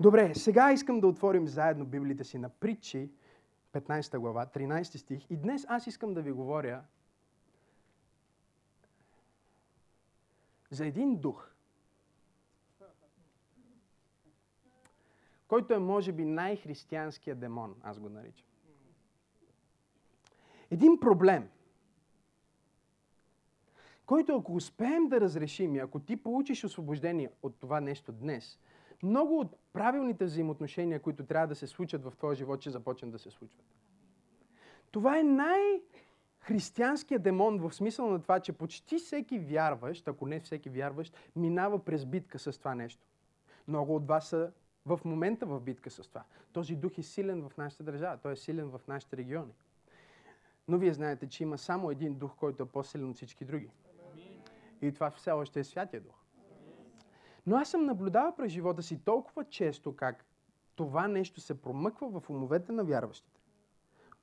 Добре, сега искам да отворим заедно Библията си на притчи, 15 глава, 13 стих. И днес аз искам да ви говоря за един дух, който е, може би, най-християнския демон, аз го наричам. Един проблем, който ако успеем да разрешим и ако ти получиш освобождение от това нещо днес, много от правилните взаимоотношения, които трябва да се случат в твоя живот, ще започнат да се случват. Това е най- християнския демон в смисъл на това, че почти всеки вярващ, ако не всеки вярващ, минава през битка с това нещо. Много от вас са в момента в битка с това. Този дух е силен в нашата държава, той е силен в нашите региони. Но вие знаете, че има само един дух, който е по-силен от всички други. И това все още е Святия Дух. Но аз съм наблюдавал през живота си толкова често как това нещо се промъква в умовете на вярващите.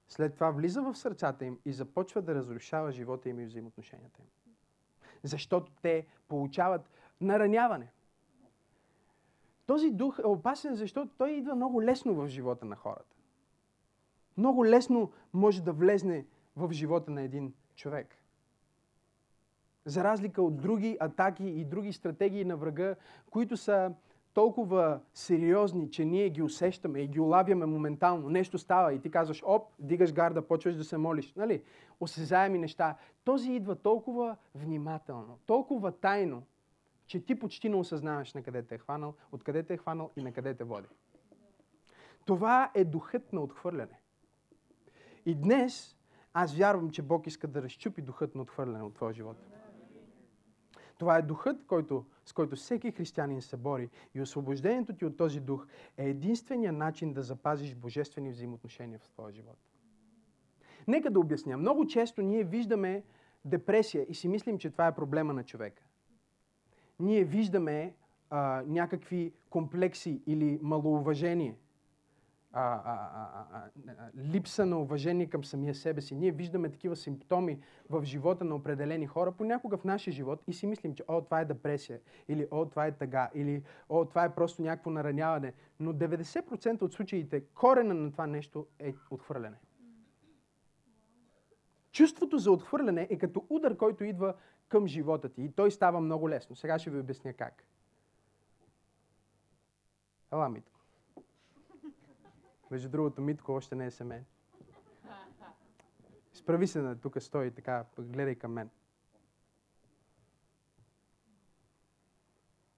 След това влиза в сърцата им и започва да разрушава живота им и взаимоотношенията им. Защото те получават нараняване. Този дух е опасен, защото той идва много лесно в живота на хората. Много лесно може да влезне в живота на един човек. За разлика от други атаки и други стратегии на врага, които са толкова сериозни, че ние ги усещаме и ги улавяме моментално. Нещо става и ти казваш, оп, дигаш гарда, почваш да се молиш. Нали? Осезаеми неща. Този идва толкова внимателно, толкова тайно, че ти почти не осъзнаваш на къде те е хванал, откъде те е хванал и на къде те води. Това е духът на отхвърляне. И днес аз вярвам, че Бог иска да разчупи духът на отхвърляне от твоя живот. Това е духът, който, с който всеки християнин се бори. И освобождението ти от този дух е единствения начин да запазиш божествени взаимоотношения в твоя живот. Нека да обясня. Много често ние виждаме депресия и си мислим, че това е проблема на човека. Ние виждаме а, някакви комплекси или малоуважение а, а, а, липса на уважение към самия себе си. Ние виждаме такива симптоми в живота на определени хора, понякога в нашия живот и си мислим, че о, това е депресия, или о, това е тъга, или о, това е просто някакво нараняване. Но 90% от случаите корена на това нещо е отхвърляне. Чувството за отхвърляне е като удар, който идва към живота ти. И той става много лесно. Сега ще ви обясня как. Ела, Митко. Между другото, Митко още не е семен. Справи се на тук, стои така, гледай към мен.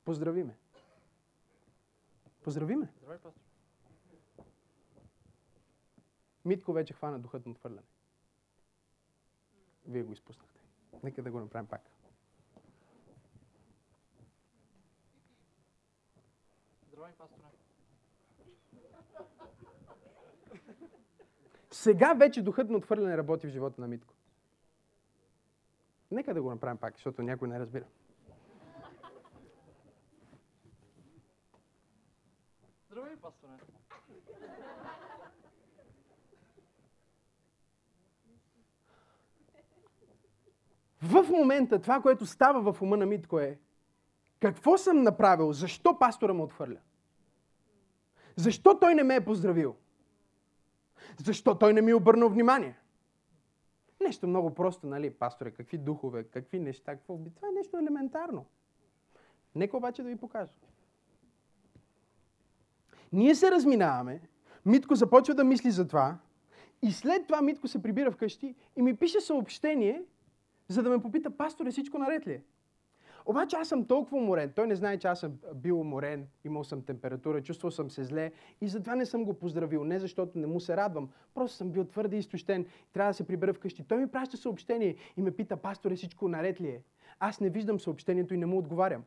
Поздрави ме. Поздрави ме. Здравей, пастор. Митко вече хвана духът на отхвърляне. Вие го изпуснахте. Нека да го направим пак. Здравей, пасторе. Сега вече духът на отхвърляне работи в живота на Митко. Нека да го направим пак, защото някой не разбира. Здравей, пасторе. В момента това, което става в ума на Митко е какво съм направил? Защо пастора ме отхвърля? Защо той не ме е поздравил? Защо той не ми е обърнал внимание? Нещо много просто, нали, пасторе, какви духове, какви неща, какво... Това е нещо елементарно. Нека обаче да ви покажа. Ние се разминаваме, Митко започва да мисли за това и след това Митко се прибира вкъщи и ми пише съобщение, за да ме попита, пасторе, всичко наред ли е? Обаче аз съм толкова уморен. Той не знае, че аз съм бил уморен, имал съм температура, чувствал съм се зле и затова не съм го поздравил. Не защото не му се радвам, просто съм бил твърде изтощен. Трябва да се прибера вкъщи. Той ми праща съобщение и ме пита, пасторе, всичко наред ли е? Аз не виждам съобщението и не му отговарям.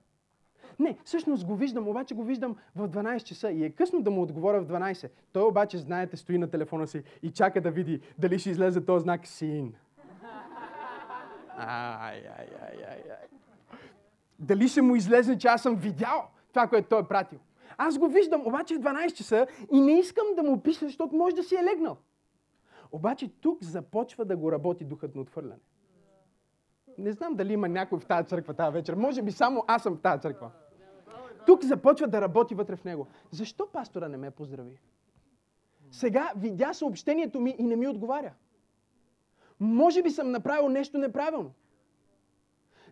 Не, всъщност го виждам, обаче го виждам в 12 часа и е късно да му отговоря в 12. Той обаче, знаете, стои на телефона си и чака да види дали ще излезе този знак син. Ай, ай, ай, ай, ай. Дали ще му излезе, че аз съм видял това, което той е пратил. Аз го виждам, обаче е 12 часа и не искам да му пиша, защото може да си е легнал. Обаче тук започва да го работи духът на отхвърляне. Не знам дали има някой в тази църква тази вечер. Може би само аз съм в тази църква. тук започва да работи вътре в него. Защо пастора не ме поздрави? Сега видя съобщението ми и не ми отговаря. Може би съм направил нещо неправилно.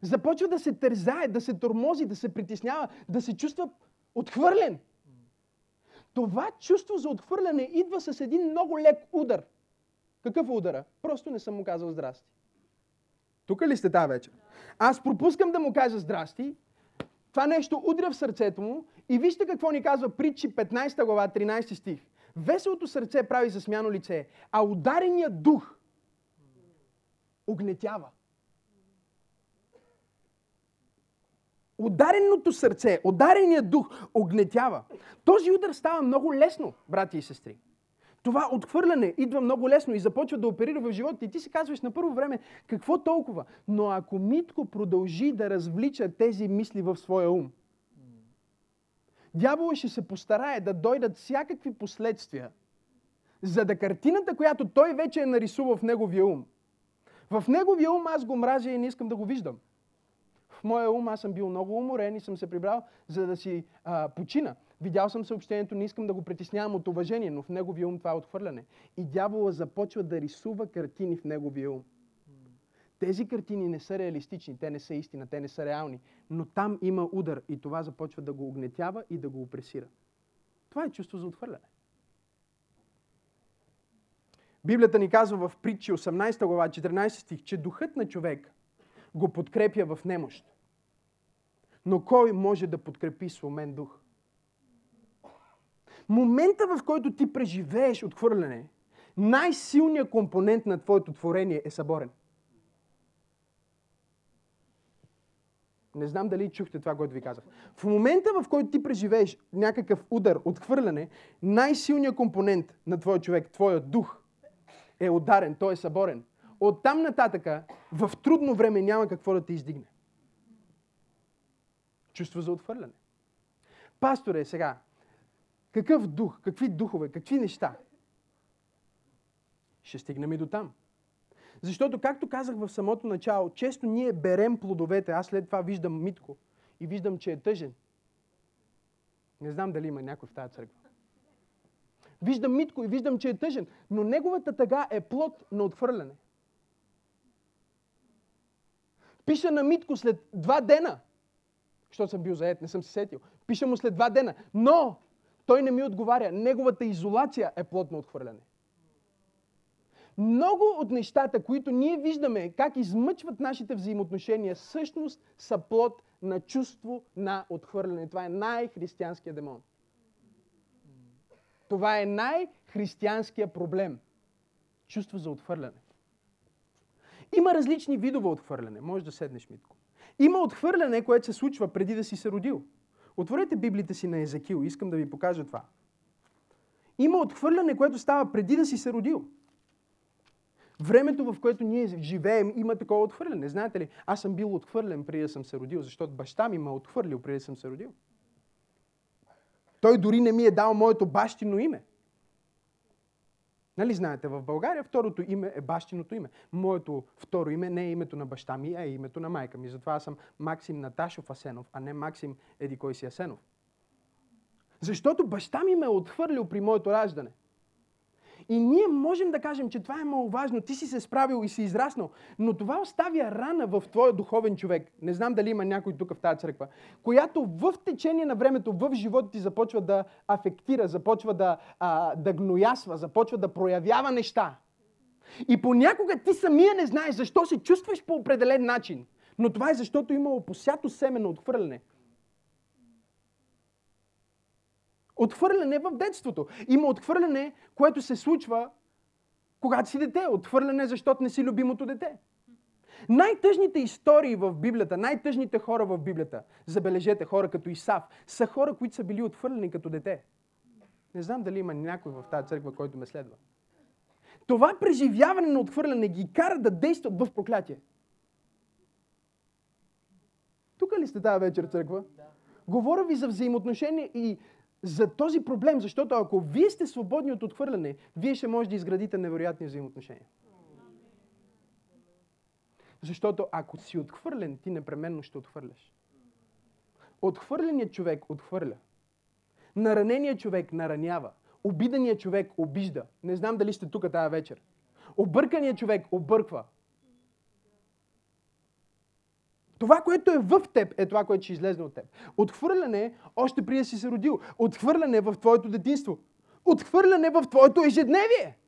Започва да се тързае, да се тормози, да се притеснява, да се чувства отхвърлен. Това чувство за отхвърляне идва с един много лек удар. Какъв е удара? Просто не съм му казал здрасти. Тук ли сте тази вечер? Аз пропускам да му кажа здрасти, това нещо удря в сърцето му и вижте какво ни казва Притчи 15 глава, 13 стих. Веселото сърце прави засмяно лице, а удареният дух огнетява. Удареното сърце, удареният дух огнетява. Този удар става много лесно, брати и сестри. Това отхвърляне идва много лесно и започва да оперира в живота. И ти си казваш на първо време, какво толкова? Но ако Митко продължи да развлича тези мисли в своя ум, дявола ще се постарае да дойдат всякакви последствия, за да картината, която той вече е нарисувал в неговия ум, в неговия ум аз го мразя и не искам да го виждам. В моя ум аз съм бил много уморен и съм се прибрал, за да си а, почина. Видял съм съобщението, не искам да го притеснявам от уважение, но в неговия ум това е отхвърляне. И дявола започва да рисува картини в неговия ум. Тези картини не са реалистични, те не са истина, те не са реални, но там има удар и това започва да го огнетява и да го опресира. Това е чувство за отхвърляне. Библията ни казва в притчи 18 глава 14 стих, че духът на човек го подкрепя в немощ. Но кой може да подкрепи сломен дух? Момента, в който ти преживееш отхвърляне, най-силният компонент на твоето творение е съборен. Не знам дали чухте това, което ви казах. В момента, в който ти преживееш някакъв удар, отхвърляне, най-силният компонент на твоя човек, твоя дух, е ударен, той е съборен. От там нататъка, в трудно време няма какво да те издигне. Чувство за отхвърляне. Пасторе, сега, какъв дух, какви духове, какви неща? Ще стигнем и до там. Защото, както казах в самото начало, често ние берем плодовете. Аз след това виждам Митко и виждам, че е тъжен. Не знам дали има някой в тази църква. Виждам Митко и виждам, че е тъжен, но неговата тъга е плод на отхвърляне. Пиша на Митко след два дена, защото съм бил заед, не съм се сетил. Пиша му след два дена, но той не ми отговаря. Неговата изолация е плод на отхвърляне. Много от нещата, които ние виждаме как измъчват нашите взаимоотношения, всъщност са плод на чувство на отхвърляне. Това е най-християнския демон. Това е най-християнския проблем. Чувство за отхвърляне. Има различни видове отхвърляне. Може да седнеш, Митко. Има отхвърляне, което се случва преди да си се родил. Отворете Библията си на Езекил. Искам да ви покажа това. Има отхвърляне, което става преди да си се родил. Времето, в което ние живеем, има такова отхвърляне. Знаете ли, аз съм бил отхвърлен преди да съм се родил, защото баща ми ме отхвърлил преди да съм се родил. Той дори не ми е дал моето бащино име. Нали знаете, в България второто име е бащиното име. Моето второ име не е името на баща ми, а е името на майка ми. Затова аз съм Максим Наташов Асенов, а не Максим Еди кой си Асенов. Защото баща ми ме е отхвърлил при моето раждане. И ние можем да кажем, че това е много важно. Ти си се справил и си израснал. Но това оставя рана в твоя духовен човек. Не знам дали има някой тук в тази църква, която в течение на времето, в живота ти започва да афектира, започва да, а, да гноясва, започва да проявява неща. И понякога ти самия не знаеш защо се чувстваш по определен начин. Но това е защото имало посято семе на отхвърляне. Отхвърляне в детството. Има отхвърляне, което се случва, когато си дете. Отхвърляне, защото не си любимото дете. Най-тъжните истории в Библията, най-тъжните хора в Библията, забележете, хора като Исав, са хора, които са били отхвърлени като дете. Не знам дали има някой в тази църква, който ме следва. Това преживяване на отхвърляне ги кара да действат в проклятие. Тук ли сте тази вечер, църква? Да. Говоря ви за взаимоотношения и за този проблем, защото ако вие сте свободни от отхвърляне, вие ще можете да изградите невероятни взаимоотношения. Защото ако си отхвърлен, ти непременно ще отхвърляш. Отхвърленият човек отхвърля. Нараненият човек наранява. Обиденият човек обижда. Не знам дали сте тук тази вечер. Обърканият човек обърква. Това, което е в теб, е това, което ще излезе от теб. Отхвърляне още да си се родил. Отхвърляне в твоето детинство. Отхвърляне в твоето ежедневие.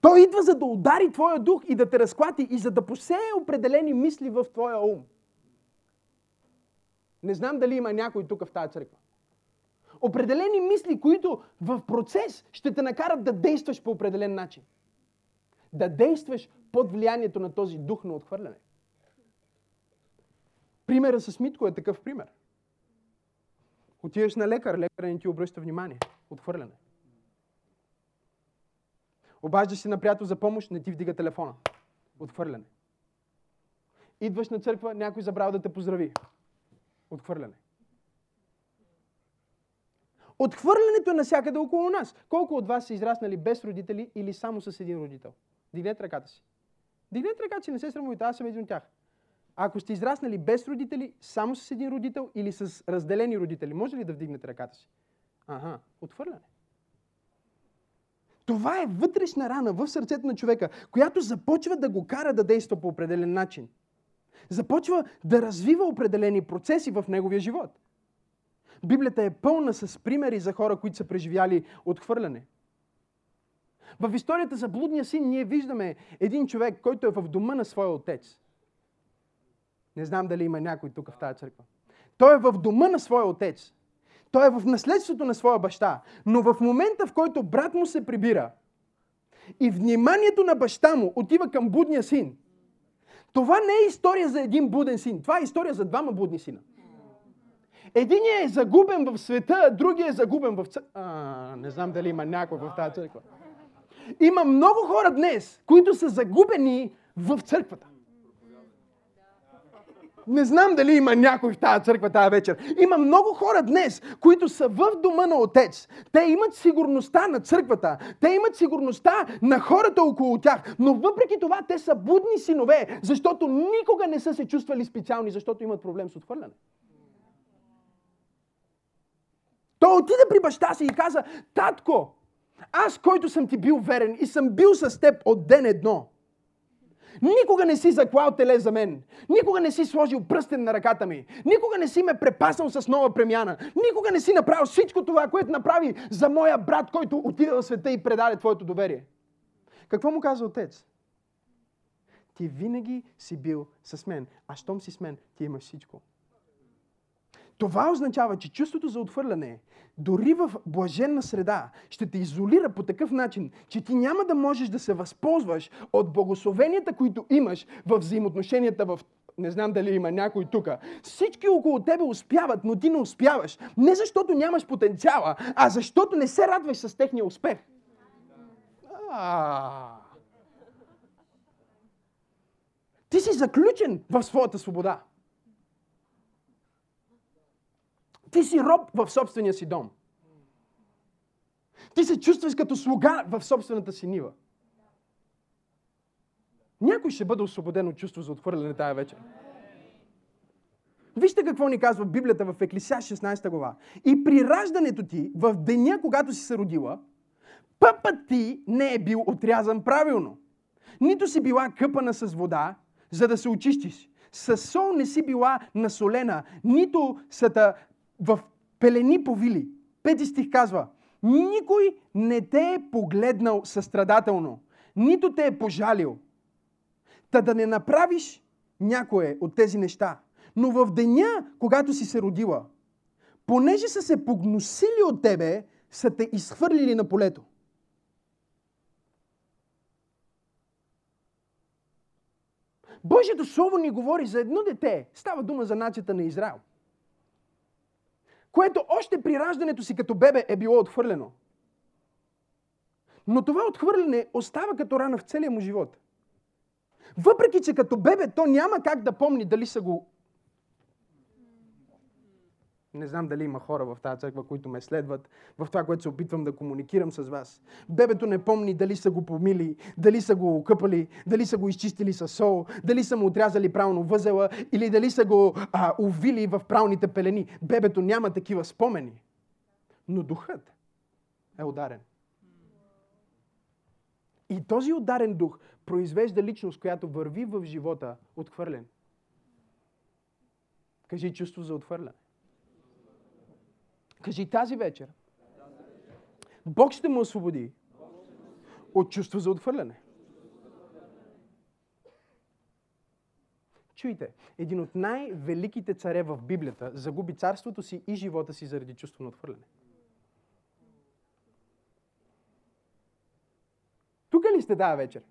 Той идва за да удари твоя дух и да те разклати и за да посее определени мисли в твоя ум. Не знам дали има някой тук в тази църква. Определени мисли, които в процес ще те накарат да действаш по определен начин. Да действаш под влиянието на този дух на отхвърляне. Примера с Митко е такъв пример. Отиваш на лекар, лекар не ти обръща внимание. Отхвърляне. Обаждаш се на приятел за помощ, не ти вдига телефона. Отхвърляне. Идваш на църква, някой забрал да те поздрави. Отхвърляне. Отхвърлянето е навсякъде около нас. Колко от вас са израснали без родители или само с един родител? Дигнете ръката си. Дигнете ръката си, не се срамувайте, аз съм един от тях. Ако сте израснали без родители, само с един родител или с разделени родители, може ли да вдигнете ръката си? Ага, отхвърляне. Това е вътрешна рана в сърцето на човека, която започва да го кара да действа по определен начин. Започва да развива определени процеси в неговия живот. Библията е пълна с примери за хора, които са преживяли отхвърляне. В историята за блудния син ние виждаме един човек, който е в дома на своя отец. Не знам дали има някой тук в тази църква. Той е в дома на своя отец. Той е в наследството на своя баща. Но в момента, в който брат му се прибира и вниманието на баща му отива към будния син, това не е история за един буден син. Това е история за двама будни сина. Единият е загубен в света, а другия е загубен в църква. Не знам дали има някой в тази църква. Има много хора днес, които са загубени в църквата. Не знам дали има някой в тази църква тази вечер. Има много хора днес, които са в дома на Отец. Те имат сигурността на църквата. Те имат сигурността на хората около тях. Но въпреки това те са будни синове, защото никога не са се чувствали специални, защото имат проблем с отхвърляне. Той отиде при баща си и каза, татко, аз, който съм ти бил верен и съм бил с теб от ден едно, Никога не си заклал теле за мен. Никога не си сложил пръстен на ръката ми. Никога не си ме препасал с нова премяна. Никога не си направил всичко това, което направи за моя брат, който отиде в света и предаде твоето доверие. Какво му каза отец? Ти винаги си бил с мен, а щом си с мен, ти имаш всичко. Това означава, че чувството за отхвърляне, дори в блаженна среда, ще те изолира по такъв начин, че ти няма да можеш да се възползваш от благословенията, които имаш в взаимоотношенията в не знам дали има някой тук. Всички около тебе успяват, но ти не успяваш. Не защото нямаш потенциала, а защото не се радваш с техния успех. А. Ти си заключен в своята свобода. Ти си роб в собствения си дом. Ти се чувстваш като слуга в собствената си нива. Някой ще бъде освободен от чувство за отхвърляне тая вечер. Вижте какво ни казва Библията в Еклисия 16 глава. И при раждането ти, в деня, когато си се родила, пъпът ти не е бил отрязан правилно. Нито си била къпана с вода, за да се очистиш. Със сол не си била насолена, нито са та в пелени повили. Пети стих казва, никой не те е погледнал състрадателно, нито те е пожалил. Та да не направиш някое от тези неща. Но в деня, когато си се родила, понеже са се погносили от тебе, са те изхвърлили на полето. Божието Слово ни говори за едно дете. Става дума за нацията на Израел което още при раждането си като бебе е било отхвърлено. Но това отхвърляне остава като рана в целия му живот. Въпреки, че като бебе то няма как да помни дали са го Не знам дали има хора в тази църква, които ме следват в това, което се опитвам да комуникирам с вас. Бебето не помни дали са го помили, дали са го окъпали, дали са го изчистили с сол, дали са му отрязали правилно възела или дали са го а, увили в правилните пелени. Бебето няма такива спомени. Но духът е ударен. И този ударен дух произвежда личност, която върви в живота отхвърлен. Кажи чувство за отхвърляне. Кажи тази вечер. Бог ще му освободи от чувство за отхвърляне. Чуйте, един от най-великите царе в Библията загуби царството си и живота си заради чувство на отхвърляне. Тук ли сте тази вечер?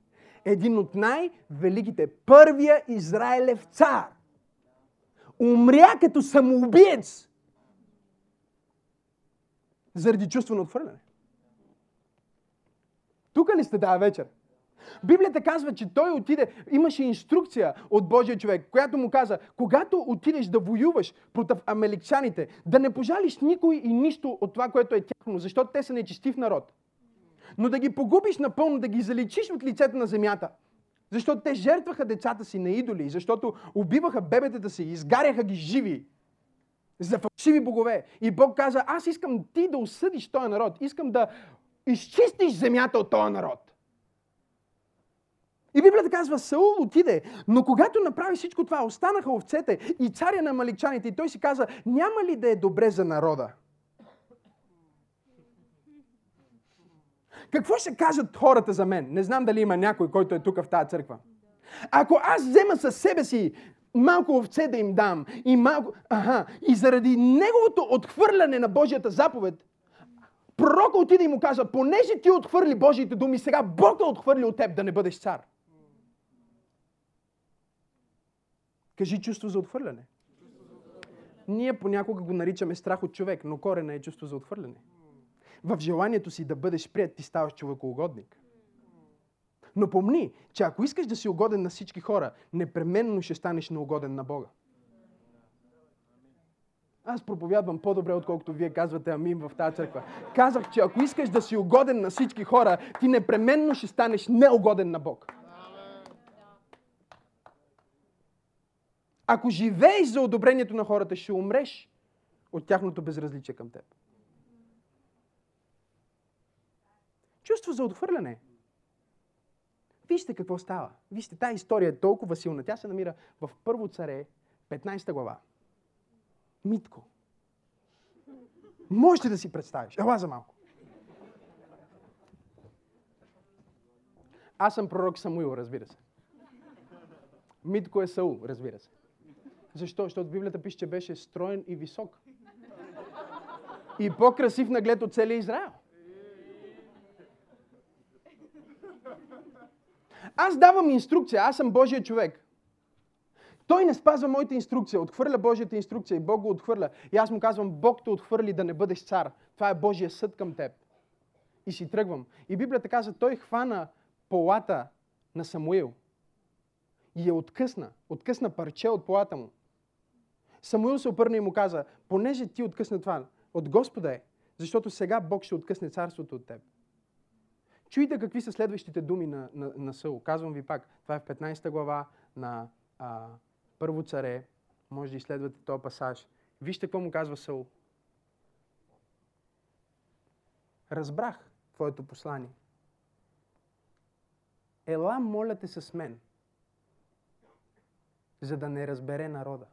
Един от най-великите, първия Израилев цар, умря като самоубиец заради чувство на отхвърляне. Тук ли сте тази вечер? Библията казва, че той отиде, имаше инструкция от Божия човек, която му каза, когато отидеш да воюваш против амеликчаните, да не пожалиш никой и нищо от това, което е тяхно, защото те са нечестив народ. Но да ги погубиш напълно, да ги заличиш от лицето на земята. Защото те жертваха децата си на идоли, защото убиваха бебетата си, изгаряха ги живи за фалшиви богове. И Бог каза, аз искам ти да осъдиш този народ. Искам да изчистиш земята от този народ. И Библията казва, Саул отиде, но когато направи всичко това, останаха овцете и царя на маликчаните. И той си каза, няма ли да е добре за народа? Какво ще кажат хората за мен? Не знам дали има някой, който е тук в тази църква. Ако аз взема със себе си малко овце да им дам и малко... Ага, и заради неговото отхвърляне на Божията заповед, пророка отиде и му каза, понеже ти отхвърли Божиите думи, сега Бог те отхвърли от теб да не бъдеш цар. Кажи чувство за отхвърляне. Ние понякога го наричаме страх от човек, но корена е чувство за отхвърляне. В желанието си да бъдеш прият, ти ставаш човекоугодник. Но помни, че ако искаш да си угоден на всички хора, непременно ще станеш неугоден на Бога. Аз проповядвам по-добре, отколкото вие казвате амин в тази църква. Казах, че ако искаш да си угоден на всички хора, ти непременно ще станеш неугоден на Бог. Ако живееш за одобрението на хората, ще умреш от тяхното безразличие към теб. Чувство за отхвърляне. Вижте какво става. Вижте, тази история е толкова силна. Тя се намира в Първо царе, 15 глава. Митко. Можете да си представиш. Ела за малко. Аз съм пророк Самуил, разбира се. Митко е Саул, разбира се. Защо? Защото Библията пише, че беше строен и висок. И по-красив наглед от целия Израел. Аз давам инструкция, аз съм Божия човек. Той не спазва моята инструкция, отхвърля Божията инструкция и Бог го отхвърля. И аз му казвам, Бог те отхвърли да не бъдеш цар. Това е Божия съд към теб. И си тръгвам. И Библията казва, той хвана полата на Самуил и я откъсна. Откъсна парче от полата му. Самуил се обърна и му каза, понеже ти откъсна това, от Господа е, защото сега Бог ще откъсне царството от теб. Чуйте какви са следващите думи на, на, на Саул. Казвам ви пак, това е в 15 глава на а, Първо царе. Може да изследвате този пасаж. Вижте какво му казва Саул. Разбрах твоето послание. Ела, моля те с мен, за да не разбере народа.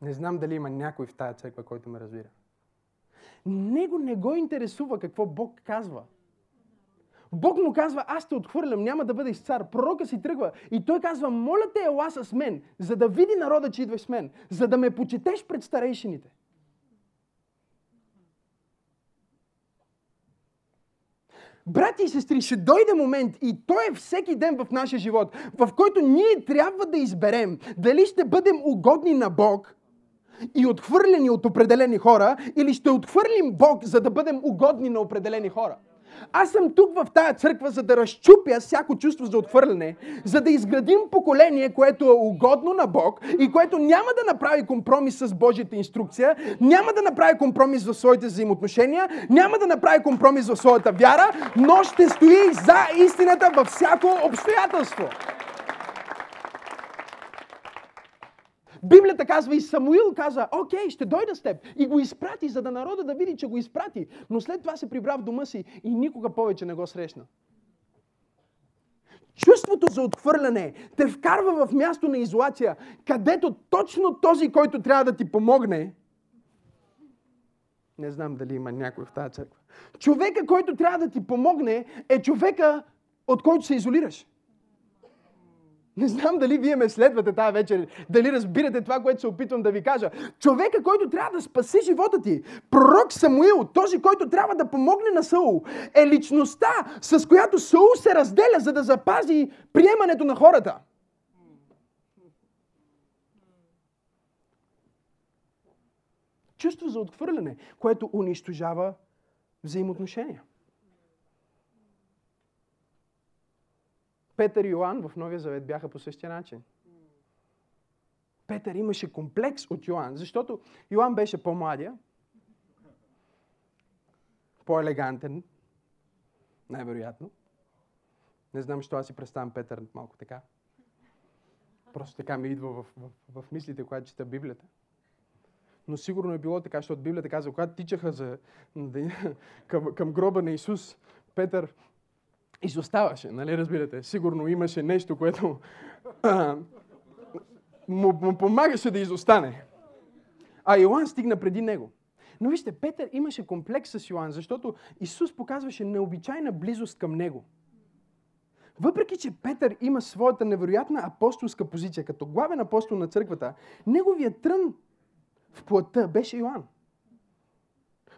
Не знам дали има някой в тая църква, който ме разбира. Него не го интересува какво Бог казва. Бог му казва, аз те отхвърлям, няма да бъдеш цар. Пророка си тръгва и той казва, моля те, ела с мен, за да види народа, че идваш с мен, за да ме почетеш пред старейшините. Брати и сестри, ще дойде момент и той е всеки ден в нашия живот, в който ние трябва да изберем дали ще бъдем угодни на Бог и отхвърлени от определени хора, или ще отхвърлим Бог, за да бъдем угодни на определени хора. Аз съм тук в тая църква, за да разчупя всяко чувство за отхвърляне, за да изградим поколение, което е угодно на Бог и което няма да направи компромис с Божията инструкция, няма да направи компромис в своите взаимоотношения, няма да направи компромис в своята вяра, но ще стои за истината във всяко обстоятелство. Библията казва и Самуил каза, окей, ще дойда с теб. И го изпрати, за да народа да види, че го изпрати. Но след това се прибра в дома си и никога повече не го срещна. Чувството за отхвърляне те вкарва в място на изолация, където точно този, който трябва да ти помогне, не знам дали има някой в тази църква. Човека, който трябва да ти помогне, е човека, от който се изолираш. Не знам дали вие ме следвате тази вечер, дали разбирате това, което се опитвам да ви кажа. Човека, който трябва да спаси живота ти, пророк Самуил, този, който трябва да помогне на Саул, е личността, с която Саул се разделя, за да запази приемането на хората. Чувство за отхвърляне, което унищожава взаимоотношения. Петър и Йоанн в Новия Завет бяха по същия начин. Петър имаше комплекс от Йоанн, защото Йоанн беше по-младия, по-елегантен, най-вероятно. Не знам, що аз си представям Петър малко така. Просто така ми идва в, в, в мислите, когато чета Библията. Но сигурно е било така, защото Библията казва, когато тичаха за, към, към гроба на Исус, Петър изоставаше, нали разбирате? Сигурно имаше нещо, което а, му, му помагаше да изостане. А Йоан стигна преди него. Но вижте, Петър имаше комплекс с Йоан, защото Исус показваше необичайна близост към него. Въпреки, че Петър има своята невероятна апостолска позиция като главен апостол на църквата, неговият трън в плътта беше Йоан.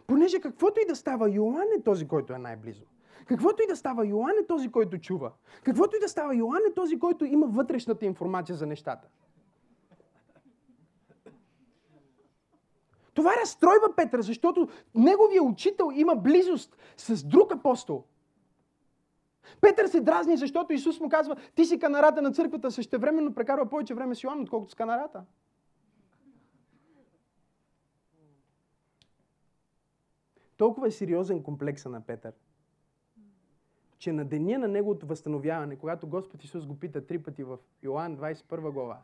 Понеже каквото и да става, Йоан е този, който е най-близо. Каквото и да става, Йоан е този, който чува. Каквото и да става, Йоан е този, който има вътрешната информация за нещата. Това разстройва Петър, защото неговия учител има близост с друг апостол. Петър се дразни, защото Исус му казва, ти си канарата на църквата, същевременно прекарва повече време с Йоан, отколкото с канарата. Толкова е сериозен комплекса на Петър, че на деня на неговото възстановяване, когато Господ Исус го пита три пъти в Йоан 21 глава,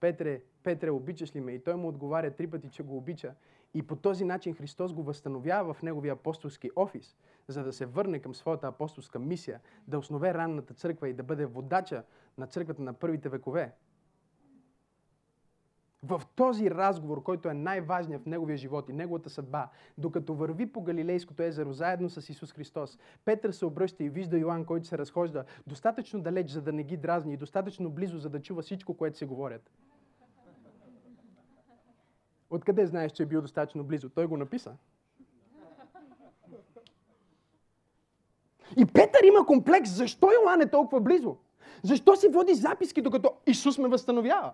Петре, Петре, обичаш ли ме? И той му отговаря три пъти, че го обича. И по този начин Христос го възстановява в неговия апостолски офис, за да се върне към своята апостолска мисия, да основе ранната църква и да бъде водача на църквата на първите векове в този разговор, който е най-важният в неговия живот и неговата съдба, докато върви по Галилейското езеро заедно с Исус Христос, Петър се обръща и вижда Йоан, който се разхожда достатъчно далеч, за да не ги дразни и достатъчно близо, за да чува всичко, което се говорят. Откъде знаеш, че е бил достатъчно близо? Той го написа. И Петър има комплекс. Защо Йоан е толкова близо? Защо си води записки, докато Исус ме възстановява?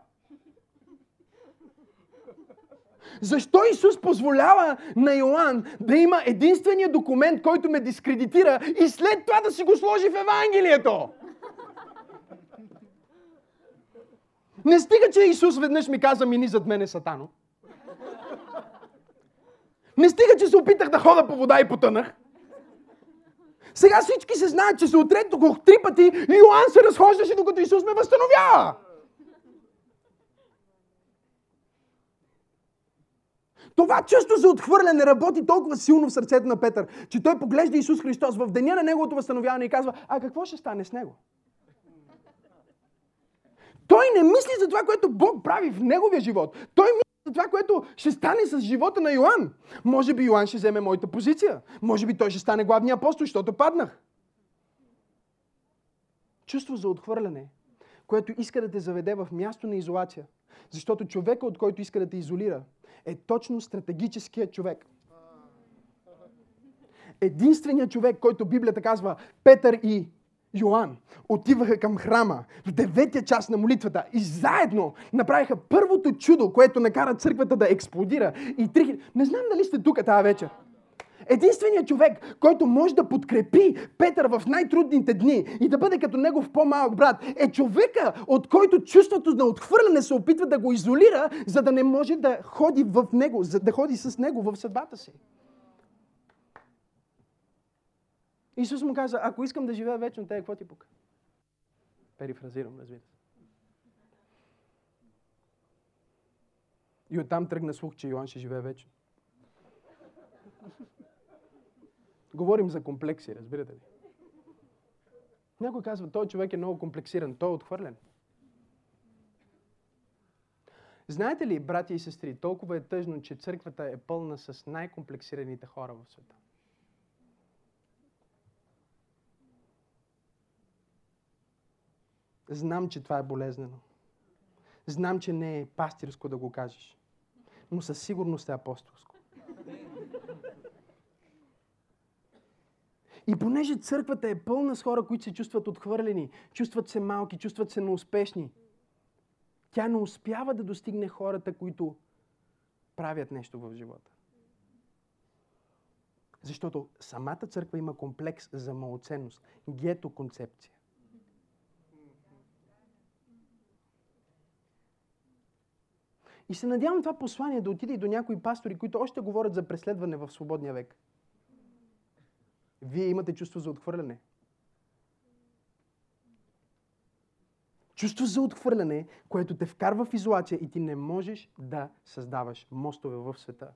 Защо Исус позволява на Йоан да има единствения документ, който ме дискредитира и след това да си го сложи в Евангелието? Не стига, че Исус веднъж ми каза, мини зад мене сатано. Не стига, че се опитах да хода по вода и потънах. Сега всички се знаят, че се отрето три пъти и Йоан се разхождаше, докато Исус ме възстановява. Това чувство за отхвърляне работи толкова силно в сърцето на Петър, че той поглежда Исус Христос в деня на неговото възстановяване и казва, а какво ще стане с него? Той не мисли за това, което Бог прави в неговия живот. Той мисли за това, което ще стане с живота на Йоан. Може би Йоан ще вземе моята позиция. Може би той ще стане главния апостол, защото паднах. Чувство за отхвърляне, което иска да те заведе в място на изолация. Защото човека, от който иска да те изолира, е точно стратегическия човек. Единственият човек, който Библията казва, Петър и Йоанн, отиваха към храма в деветия час на молитвата и заедно направиха първото чудо, което накара църквата да експлодира. И три... Не знам дали сте тук тази вечер. Единственият човек, който може да подкрепи Петър в най-трудните дни и да бъде като негов по-малък брат, е човека, от който чувството на отхвърляне се опитва да го изолира, за да не може да ходи в него, за да ходи с него в съдбата си. Исус му каза, ако искам да живея вечно, те какво ти пука? Перифразирам, разбира се. И оттам тръгна слух, че Йоан ще живее вечно. Говорим за комплекси, разбирате ли? Някой казва, този човек е много комплексиран, той е отхвърлен. Знаете ли, брати и сестри, толкова е тъжно, че църквата е пълна с най-комплексираните хора в света. Знам, че това е болезнено. Знам, че не е пастирско да го кажеш. Но със сигурност е апостолско. И понеже църквата е пълна с хора, които се чувстват отхвърлени, чувстват се малки, чувстват се неуспешни, тя не успява да достигне хората, които правят нещо в живота. Защото самата църква има комплекс за малоценност, гето концепция. И се надявам това послание да отиде и до някои пастори, които още говорят за преследване в свободния век. Вие имате чувство за отхвърляне. Чувство за отхвърляне, което те вкарва в изолация и ти не можеш да създаваш мостове в света.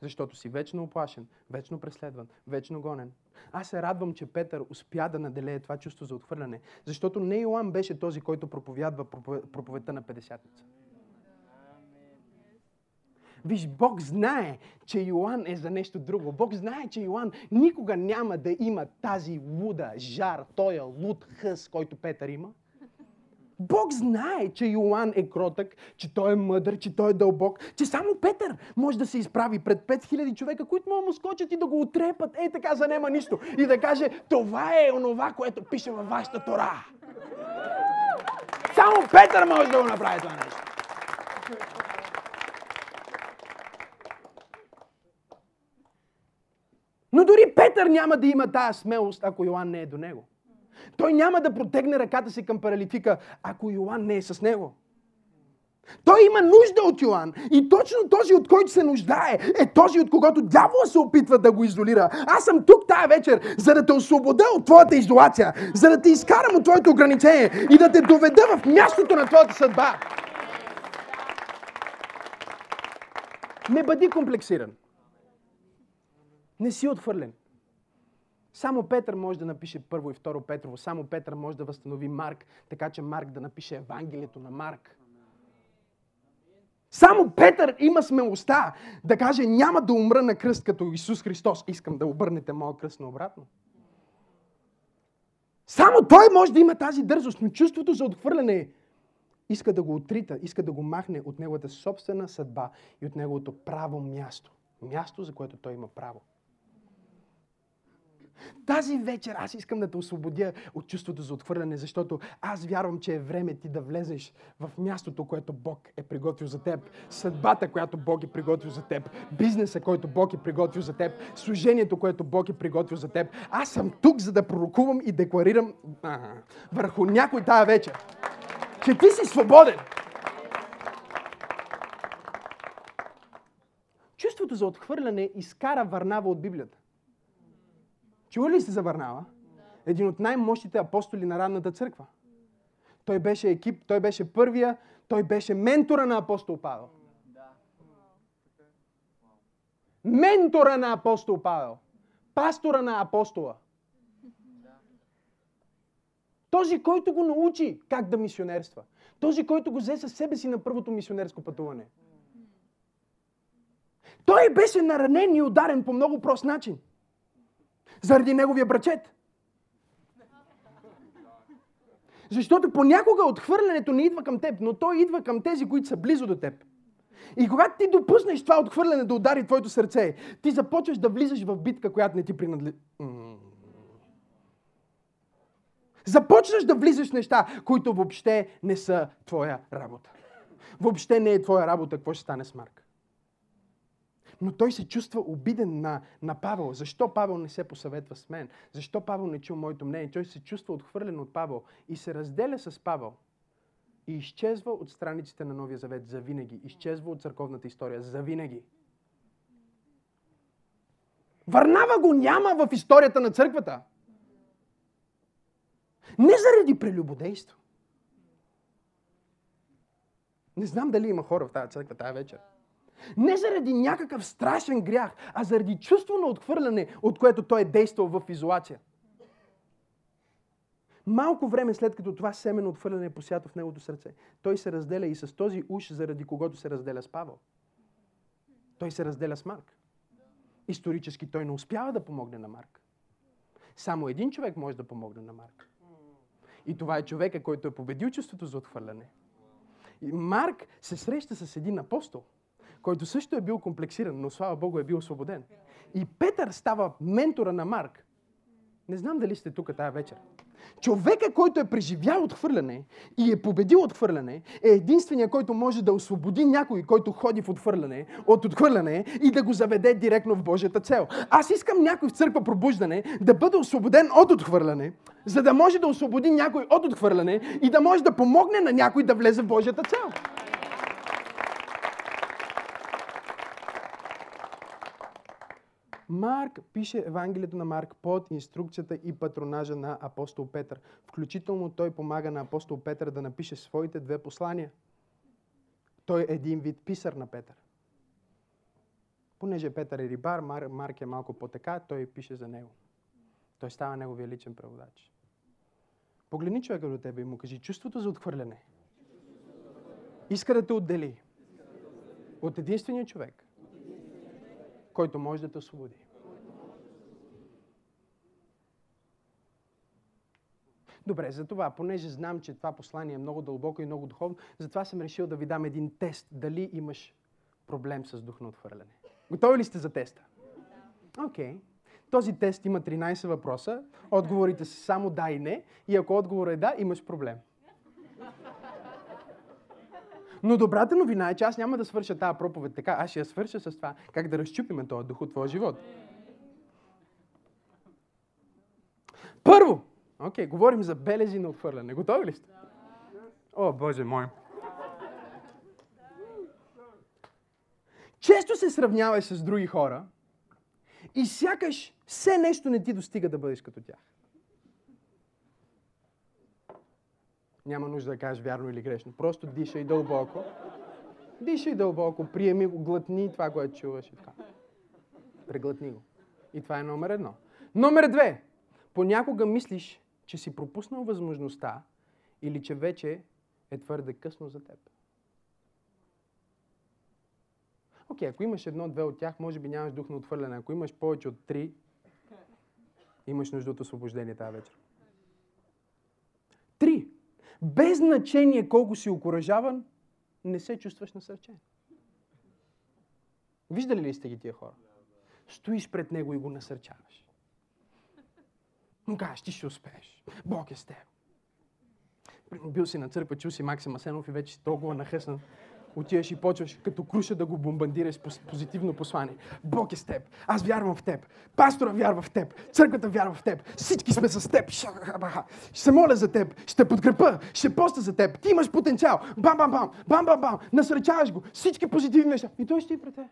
Защото си вечно оплашен, вечно преследван, вечно гонен. Аз се радвам, че Петър успя да наделее това чувство за отхвърляне, защото не Йоан беше този, който проповядва проповедта на 50 Виж, Бог знае, че Йоан е за нещо друго. Бог знае, че Йоан никога няма да има тази луда жар, този луд хъс, който Петър има. Бог знае, че Йоан е кротък, че той е мъдър, че той е дълбок, че само Петър може да се изправи пред 5000 човека, които могат му скочат и да го отрепат, ей така за нема нищо. И да каже, това е онова, което пише във вашата тора. Само Петър може да го направи това нещо. Но дори Петър няма да има тази смелост, ако Йоан не е до него. Той няма да протегне ръката си към паралитика, ако Йоан не е с него. Той има нужда от Йоан. И точно този, от който се нуждае, е този, от когото дявола се опитва да го изолира. Аз съм тук тая вечер, за да те освобода от твоята изолация, за да те изкарам от твоето ограничение и да те доведа в мястото на твоята съдба. Не бъди комплексиран. Не си отхвърлен. Само Петър може да напише първо и второ Петрово. Само Петър може да възстанови Марк, така че Марк да напише Евангелието на Марк. Само Петър има смелостта да каже няма да умра на кръст като Исус Христос. Искам да обърнете моят кръст наобратно. Само той може да има тази дързост, но чувството за отхвърляне иска да го отрита, иска да го махне от неговата собствена съдба и от неговото право място. Място, за което той има право. Тази вечер аз искам да те освободя от чувството за отхвърляне, защото аз вярвам, че е време ти да влезеш в мястото, което Бог е приготвил за теб. Съдбата, която Бог е приготвил за теб. Бизнеса, който Бог е приготвил за теб. Служението, което Бог е приготвил за теб. Аз съм тук, за да пророкувам и декларирам а, върху някой тая вечер, че ти си свободен. Чувството за отхвърляне изкара Варнава от Библията. Чува ли се за Варнава? Един от най-мощните апостоли на ранната църква. Той беше екип, той беше първия, той беше ментора на апостол Павел. Ментора на апостол Павел. Пастора на апостола. Този, който го научи как да мисионерства. Този, който го взе със себе си на първото мисионерско пътуване. Той беше наранен и ударен по много прост начин. Заради неговия брачет. Защото понякога отхвърлянето не идва към теб, но то идва към тези, които са близо до теб. И когато ти допуснеш това отхвърляне да удари твоето сърце, ти започваш да влизаш в битка, която не ти принадлежи. Започваш да влизаш в неща, които въобще не са твоя работа. Въобще не е твоя работа, какво ще стане с Марк. Но той се чувства обиден на, на Павел. Защо Павел не се посъветва с мен? Защо Павел не чул моето мнение? Той се чувства отхвърлен от Павел и се разделя с Павел. И изчезва от страниците на Новия Завет за винаги. Изчезва от църковната история за винаги. Върнава го няма в историята на църквата. Не заради прелюбодейство. Не знам дали има хора в тази църква тази вечер. Не заради някакъв страшен грях, а заради чувство на отхвърляне, от което той е действал в изолация. Малко време след като това семено отхвърляне е посято в неговото сърце, той се разделя и с този уж, заради когото се разделя с Павел. Той се разделя с Марк. Исторически той не успява да помогне на Марк. Само един човек може да помогне на Марк. И това е човека, който е победил чувството за отхвърляне. И Марк се среща с един апостол, който също е бил комплексиран, но слава Богу е бил освободен. И Петър става ментора на Марк. Не знам дали сте тук тази вечер. Човека, който е преживял отхвърляне и е победил отхвърляне, е единствения, който може да освободи някой, който ходи в отхвърляне, от отхвърляне и да го заведе директно в Божията цел. Аз искам някой в църква пробуждане да бъде освободен от отхвърляне, за да може да освободи някой от отхвърляне и да може да помогне на някой да влезе в Божията цел. Марк пише Евангелието на Марк под инструкцията и патронажа на апостол Петър. Включително той помага на апостол Петър да напише своите две послания. Той е един вид писар на Петър. Понеже Петър е рибар, Мар, Марк е малко по-така, той пише за него. Той става неговия личен преводач. Погледни човека до тебе и му кажи, чувството за отхвърляне иска да те отдели от единствения човек, който може да те освободи. Добре, за това, понеже знам, че това послание е много дълбоко и много духовно, затова съм решил да ви дам един тест, дали имаш проблем с дух на отхвърляне. Готови ли сте за теста? Окей. Okay. Този тест има 13 въпроса. Отговорите са само да и не. И ако отговорът е да, имаш проблем. Но добрата новина е, че аз няма да свърша тази проповед така. Аз ще я свърша с това, как да разчупиме този дух от твоя живот. Първо, окей, okay, говорим за белези на отхвърляне. Готови ли сте? О, Боже мой. Често се сравняваш с други хора и сякаш все нещо не ти достига да бъдеш като тях. Няма нужда да кажеш вярно или грешно. Просто дишай дълбоко. Дишай дълбоко, приеми го, глътни това, което чуваш и така. Преглътни го. И това е номер едно. Номер две. Понякога мислиш, че си пропуснал възможността или че вече е твърде късно за теб. Окей, okay, ако имаш едно-две от тях, може би нямаш дух на отвърляне. Ако имаш повече от три, имаш нужда от освобождение тази вечер. Без значение колко си окоръжаван, не се чувстваш насърчен. Виждали ли сте ги тия хора? Стоиш пред него и го насърчаваш. Но кажеш, ти ще успееш. Бог е с теб. Бил си на църква, чул си Максим Асенов и вече си толкова нахъснат отиваш и почваш като круша да го бомбандираш с позитивно послание. Бог е с теб. Аз вярвам в теб. Пастора вярва в теб. Църквата вярва в теб. Всички сме с теб. Ще се моля за теб. Ще подкрепа. Ще поста за теб. Ти имаш потенциал. Бам, бам, бам. Бам, бам, бам. Насръчаваш го. Всички позитивни неща. И той ще и пред теб.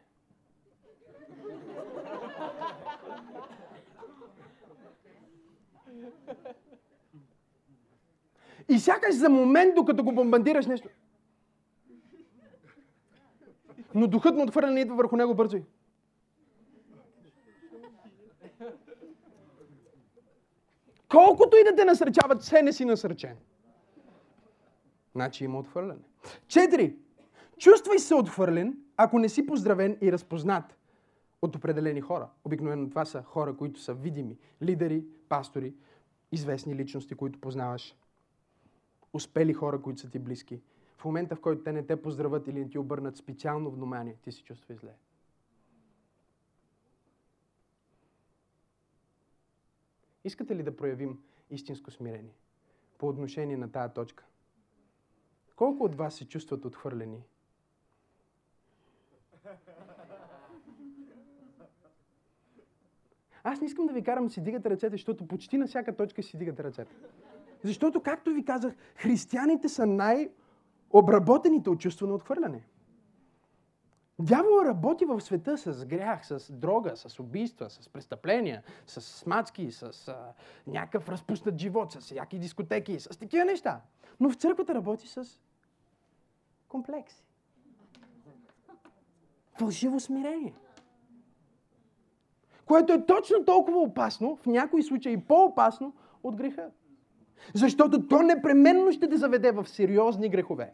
И сякаш за момент, докато го бомбандираш нещо, но духът на отхвърляне идва върху него бързо. Колкото и да те насърчават, все не си насърчен. Значи има отхвърляне. Четири. Чувствай се отхвърлен, ако не си поздравен и разпознат от определени хора. Обикновено това са хора, които са видими. Лидери, пастори, известни личности, които познаваш. Успели хора, които са ти близки в момента, в който те не те поздравят или не ти обърнат специално внимание, ти се чувстваш зле. Искате ли да проявим истинско смирение по отношение на тая точка? Колко от вас се чувстват отхвърлени? Аз не искам да ви карам да си дигате ръцете, защото почти на всяка точка си дигате ръцете. Защото, както ви казах, християните са най-обработените от чувство на отхвърляне. Дявол работи в света с грях, с дрога, с убийства, с престъпления, с смацки, с а, някакъв разпуснат живот, с всяки дискотеки, с такива неща. Но в църквата работи с комплекси. Фалшиво смирение. Което е точно толкова опасно, в някои случаи по-опасно от греха. Защото то непременно ще те заведе в сериозни грехове.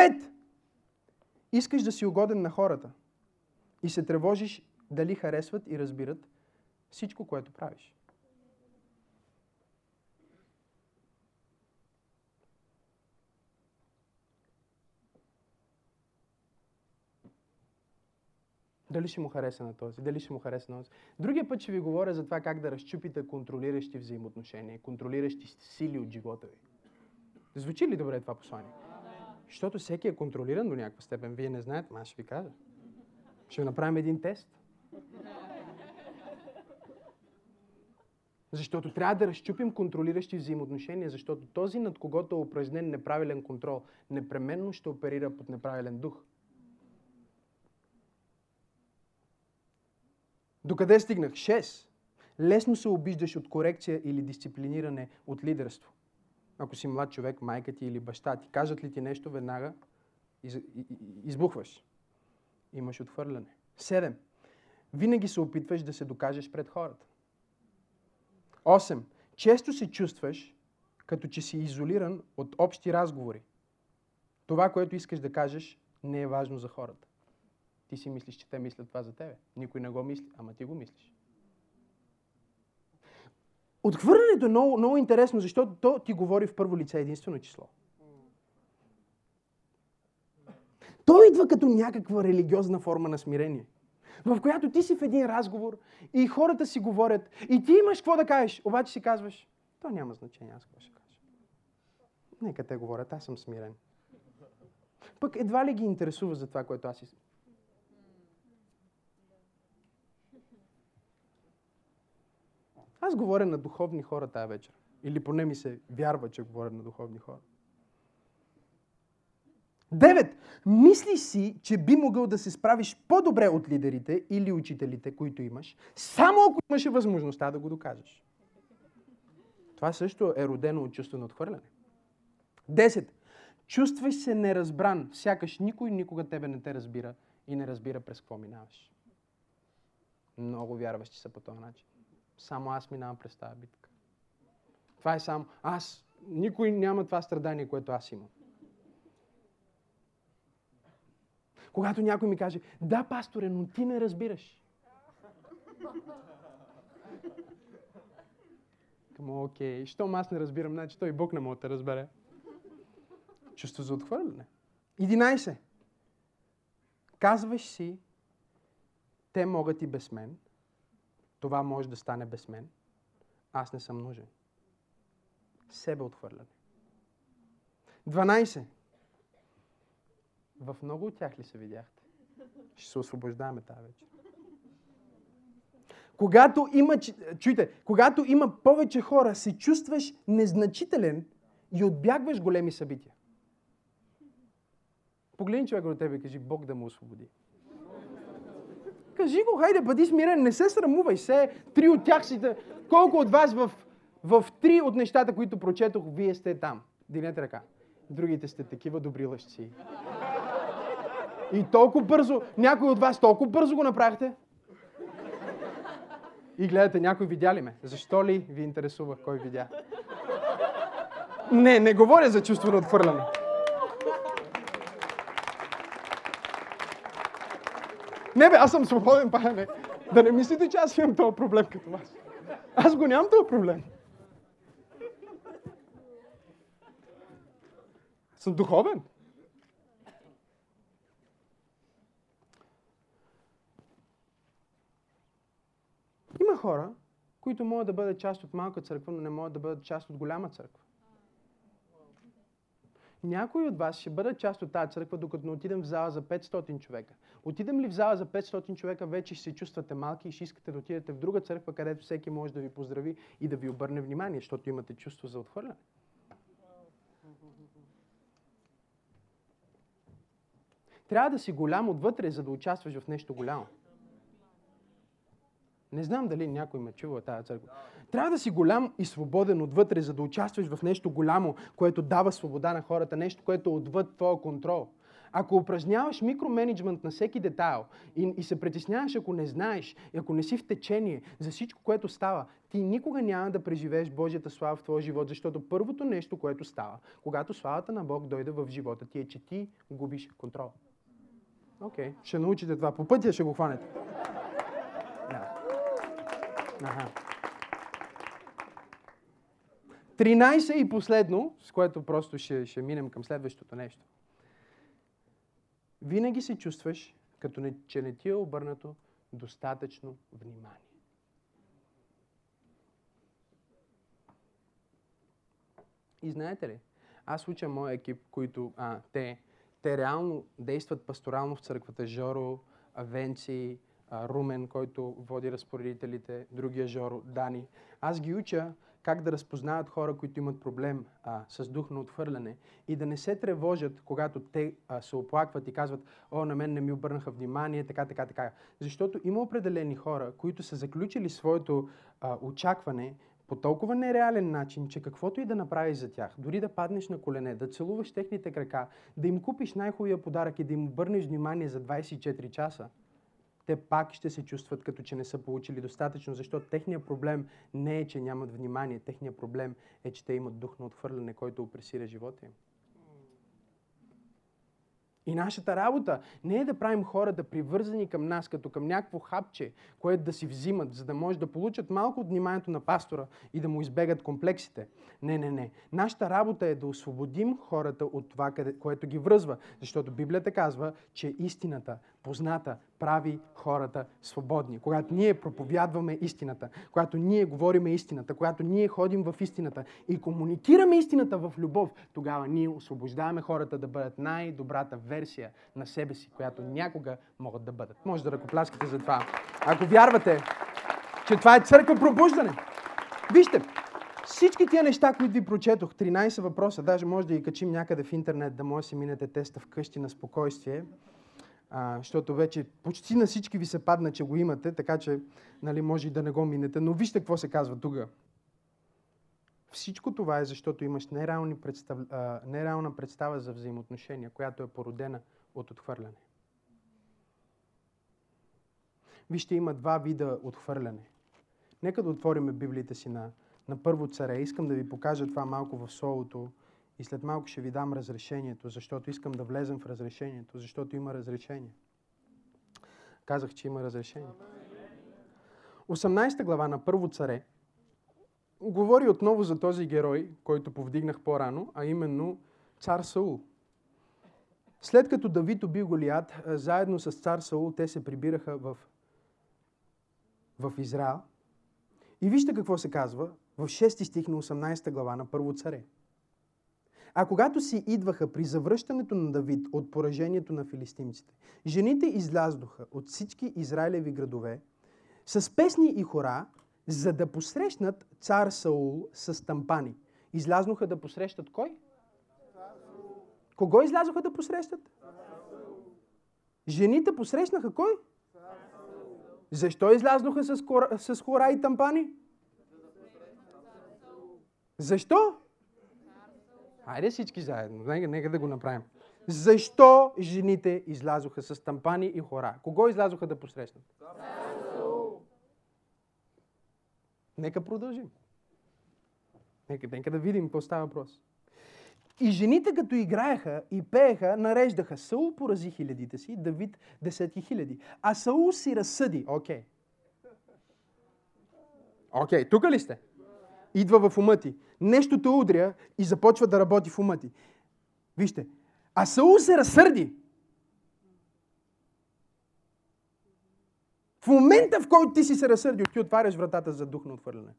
Пет. Искаш да си угоден на хората и се тревожиш дали харесват и разбират всичко, което правиш. Дали ще му хареса на този, дали ще му хареса на този. Другия път ще ви говоря за това как да разчупите контролиращи взаимоотношения, контролиращи сили от живота ви. Звучи ли добре това послание? Защото всеки е контролиран до някаква степен. Вие не знаете, аз ще ви кажа. Ще направим един тест. Защото трябва да разчупим контролиращи взаимоотношения, защото този, над когото е упражнен неправилен контрол, непременно ще оперира под неправилен дух. Докъде стигнах? 6. Лесно се обиждаш от корекция или дисциплиниране от лидерство. Ако си млад човек, майка ти или баща ти, кажат ли ти нещо, веднага из, избухваш. Имаш отхвърляне. 7. Винаги се опитваш да се докажеш пред хората. 8. Често се чувстваш, като че си изолиран от общи разговори. Това, което искаш да кажеш, не е важно за хората. Ти си мислиш, че те мислят това за тебе. Никой не го мисли, ама ти го мислиш. Отхвърлянето е много, много интересно, защото то ти говори в първо лице единствено число. То идва като някаква религиозна форма на смирение, в която ти си в един разговор и хората си говорят и ти имаш какво да кажеш, обаче си казваш, то няма значение, аз какво ще кажа. Нека те говорят, аз съм смирен. Пък едва ли ги интересува за това, което аз си Аз говоря на духовни хора тази вечер. Или поне ми се вярва, че говоря на духовни хора. Девет. Мисли си, че би могъл да се справиш по-добре от лидерите или учителите, които имаш, само ако имаше възможността да го докажеш. Това също е родено от чувство на отхвърляне. Десет. Чувстваш се неразбран, сякаш никой никога тебе не те разбира и не разбира през какво минаваш. Много вярващи са по този начин. Само аз минавам през тази битка. Това е само аз. Никой няма това страдание, което аз имам. Когато някой ми каже, да, пасторе, но ти не разбираш. Към, окей, щом аз не разбирам, значи той Бог не може да разбере. Чувство за отхвърляне. 11. Казваш си, те могат и без мен – това може да стане без мен. Аз не съм нужен. Себе отхвърляне. 12. В много от тях ли се видяхте? Ще се освобождаваме тази вечер. Когато има, чуйте, когато има повече хора, се чувстваш незначителен и отбягваш големи събития. Погледни човека до тебе и кажи, Бог да му освободи. Кажи го, хайде, бъди смирен, не се срамувай се. Три от тях си... Колко от вас в, в три от нещата, които прочетох, вие сте там? Динете ръка. Другите сте такива добри лъжци. И толкова бързо, някой от вас толкова бързо го направихте. И гледате, някой видя ли ме? Защо ли ви интересува кой видя? Не, не говоря за чувство на отхвърляне. Не бе, аз съм свободен, пане. Да не мислите, че аз имам този проблем като вас. Аз го нямам този проблем. Съм духовен. Има хора, които могат да бъдат част от малка църква, но не могат да бъдат част от голяма църква. Някои от вас ще бъдат част от тази църква, докато не отидем в зала за 500 човека. Отидем ли в зала за 500 човека, вече ще се чувствате малки и ще искате да отидете в друга църква, където всеки може да ви поздрави и да ви обърне внимание, защото имате чувство за отхвърляне. Трябва да си голям отвътре, за да участваш в нещо голямо. Не знам дали някой ме чува тази църква. Трябва да си голям и свободен отвътре, за да участваш в нещо голямо, което дава свобода на хората, нещо, което е отвъд твоя контрол. Ако упражняваш микроменеджмент на всеки детайл и, и се притесняваш, ако не знаеш, и ако не си в течение за всичко, което става, ти никога няма да преживееш Божията слава в твоя живот, защото първото нещо, което става, когато славата на Бог дойде в живота ти, е, че ти губиш контрол. Окей, okay. ще научите това. По пътя ще го хванете. Да. Ага. 13 и последно, с което просто ще, ще минем към следващото нещо. Винаги се чувстваш, като не, че не ти е обърнато достатъчно внимание. И знаете ли, аз уча моя екип, които а, те, те реално действат пасторално в църквата. Жоро, Авенци, Румен, който води разпоредителите, другия Жоро, Дани. Аз ги уча как да разпознават хора, които имат проблем а, с дух на отхвърляне и да не се тревожат, когато те а, се оплакват и казват, о, на мен не ми обърнаха внимание, така, така, така. Защото има определени хора, които са заключили своето а, очакване по толкова нереален начин, че каквото и да направиш за тях, дори да паднеш на колене, да целуваш техните крака, да им купиш най-хубавия подарък и да им обърнеш внимание за 24 часа, те пак ще се чувстват като че не са получили достатъчно, защото техният проблем не е, че нямат внимание, техният проблем е, че те имат дух на отхвърляне, който опресира живота им. И нашата работа не е да правим хората привързани към нас, като към някакво хапче, което да си взимат, за да може да получат малко от вниманието на пастора и да му избегат комплексите. Не, не, не. Нашата работа е да освободим хората от това, което ги връзва. Защото Библията казва, че истината, позната, прави хората свободни. Когато ние проповядваме истината, когато ние говориме истината, когато ние ходим в истината и комуникираме истината в любов, тогава ние освобождаваме хората да бъдат най-добрата версия на себе си, която някога могат да бъдат. Може да ръкопляскате за това. Ако вярвате, че това е църква пробуждане. Вижте, всички тия неща, които ви прочетох, 13 въпроса, даже може да ги качим някъде в интернет, да може да си минете теста вкъщи на спокойствие а, защото вече почти на всички ви се падна, че го имате, така че нали, може и да не го минете. Но вижте какво се казва тук. Всичко това е защото имаш представ... а, нереална представа за взаимоотношения, която е породена от отхвърляне. Вижте, има два вида отхвърляне. Нека да отворим Библията си на, на първо царе. Искам да ви покажа това малко в солото и след малко ще ви дам разрешението, защото искам да влезем в разрешението, защото има разрешение. Казах, че има разрешение. 18 глава на Първо царе говори отново за този герой, който повдигнах по-рано, а именно цар Саул. След като Давид уби Голият, заедно с цар Саул, те се прибираха в, в Израел. И вижте какво се казва в 6 стих на 18 глава на Първо царе. А когато си идваха при завръщането на Давид от поражението на филистимците, жените излязоха от всички Израилеви градове с песни и хора, за да посрещнат цар Саул с тампани. Излязноха да посрещат кой? Кого излязоха да посрещат? Жените посрещнаха кой? Защо излязноха с, хора, с хора и тампани? Защо? Хайде всички заедно. Нека, нека да го направим. Защо жените излязоха с тампани и хора? Кого излязоха да посрещнат? Нека продължим. Нека, нека да видим какво става въпрос. И жените, като играеха и пееха, нареждаха. Саул порази хилядите си, Давид десетки хиляди. А Саул си разсъди. Окей. Okay. Окей, okay, тук ли сте? Идва в ума ти. Нещо те удря и започва да работи в ума ти. Вижте, а Саул се разсърди. В момента, в който ти си се разсърдил, ти отваряш вратата за дух на отвърляне.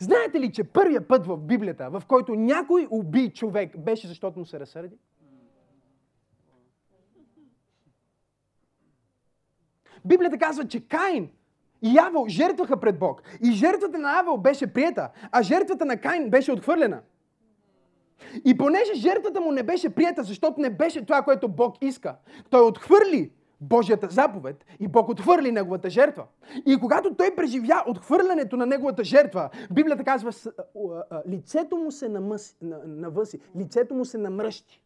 Знаете ли, че първият път в Библията, в който някой уби човек, беше защото му се разсърди? Библията казва, че Каин и Авел жертваха пред Бог. И жертвата на Авел беше прията, а жертвата на Каин беше отхвърлена. И понеже жертвата му не беше прията, защото не беше това, което Бог иска, той отхвърли Божията заповед и Бог отхвърли неговата жертва. И когато той преживя отхвърлянето на неговата жертва, Библията казва, лицето му се намъси, навъси, лицето му се намръщи.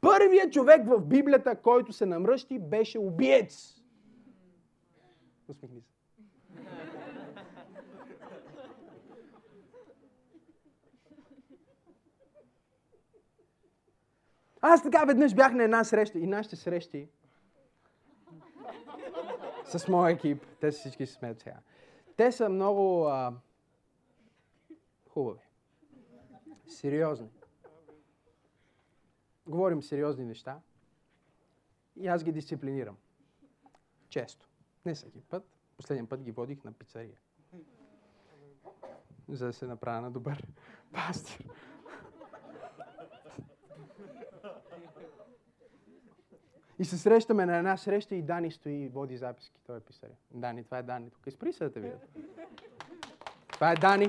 Първият човек в Библията, който се намръщи, беше убиец. Усмихни се. Аз така веднъж бях на една среща и нашите срещи с моя екип, те всички се смеят сега. Те са много а, хубави. Сериозни. Говорим сериозни неща и аз ги дисциплинирам. Често. Не всеки път. Последния път ги водих на пицария. За да се направя на добър пастир. И се срещаме на една среща и Дани стои и води записки. Той е писаря. Дани, това е Дани. Тук изпри се да те видят. Това е Дани.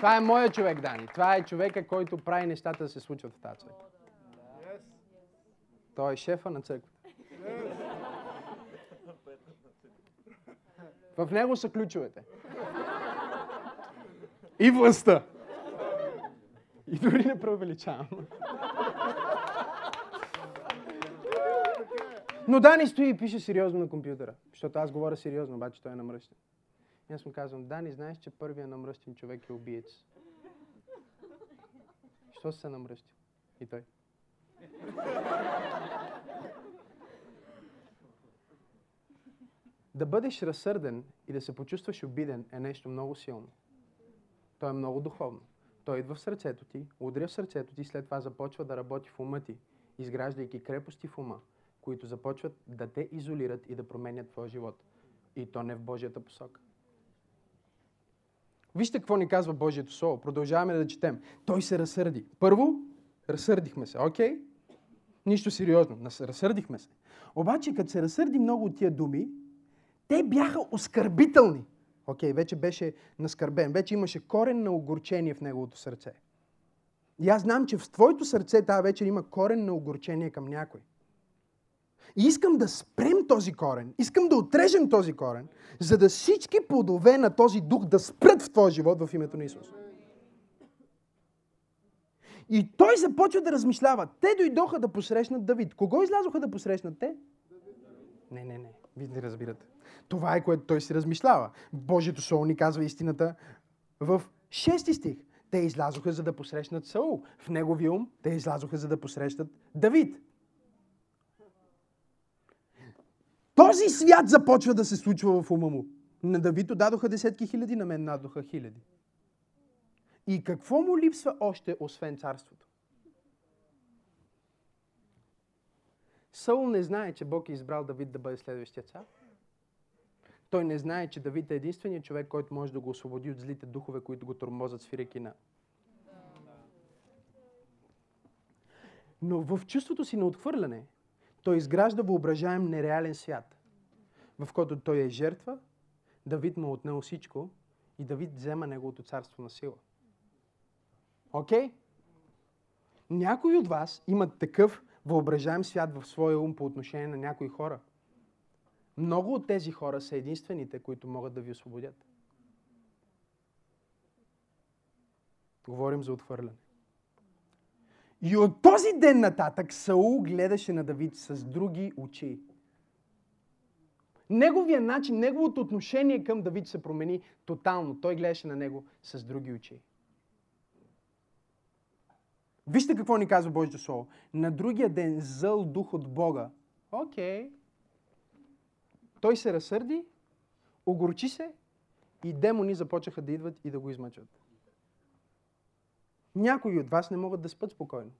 Това е моя човек, Дани. Това е човека, който прави нещата да се случват в тази църква. Той е шефа на църквата. В него са ключовете. И властта. И дори не преувеличавам. Но Дани стои и пише сериозно на компютъра, защото аз говоря сериозно, обаче той е намръщен. И аз му казвам, Дани, знаеш, че първият намръщен човек е убиец. Що се намръщи? И той. Да бъдеш разсърден и да се почувстваш обиден е нещо много силно. То е много духовно. Той идва в сърцето ти, удря в сърцето ти след това започва да работи в ума ти, изграждайки крепости в ума, които започват да те изолират и да променят твоя живот. И то не в Божията посока. Вижте какво ни казва Божието Слово. Продължаваме да четем. Той се разсърди. Първо, разсърдихме се. Окей? Okay? Нищо сериозно. Разсърдихме се. Обаче, като се разсърди много от тия думи, те бяха оскърбителни. Окей, okay, вече беше наскърбен. Вече имаше корен на огорчение в неговото сърце. И аз знам, че в твоето сърце тази вечер има корен на огорчение към някой. И искам да спрем този корен, искам да отрежем този корен, за да всички плодове на този дух да спрат в твоя живот в името на Исус. И той започва да размишлява. Те дойдоха да посрещнат Давид. Кого излязоха да посрещнат те? Не, не, не. Вие не разбирате. Това е което той си размишлява. Божието Слово ни казва истината в 6 стих. Те излязоха за да посрещнат Саул. В неговия ум те излязоха за да посрещат Давид. Този свят започва да се случва в ума му. На Давид дадоха десетки хиляди, на мен надоха хиляди. И какво му липсва още, освен царството? Саул не знае, че Бог е избрал Давид да бъде следващия цар. Той не знае, че Давид е единственият човек, който може да го освободи от злите духове, които го тормозят свирейки на. Но в чувството си на отхвърляне, той изгражда въображаем нереален свят, в който той е жертва, Давид му е отнел всичко и Давид взема неговото царство на сила. Окей? Okay? Някои от вас имат такъв въображаем свят в своя ум по отношение на някои хора. Много от тези хора са единствените, които могат да ви освободят. Говорим за отхвърляне. И от този ден нататък Саул гледаше на Давид с други очи. Неговия начин, неговото отношение към Давид се промени тотално. Той гледаше на него с други очи. Вижте какво ни казва Божието Слово. На другия ден зъл дух от Бога. Окей. Okay. Той се разсърди, огорчи се и демони започнаха да идват и да го измъчват. Някои от вас не могат да спят спокойно.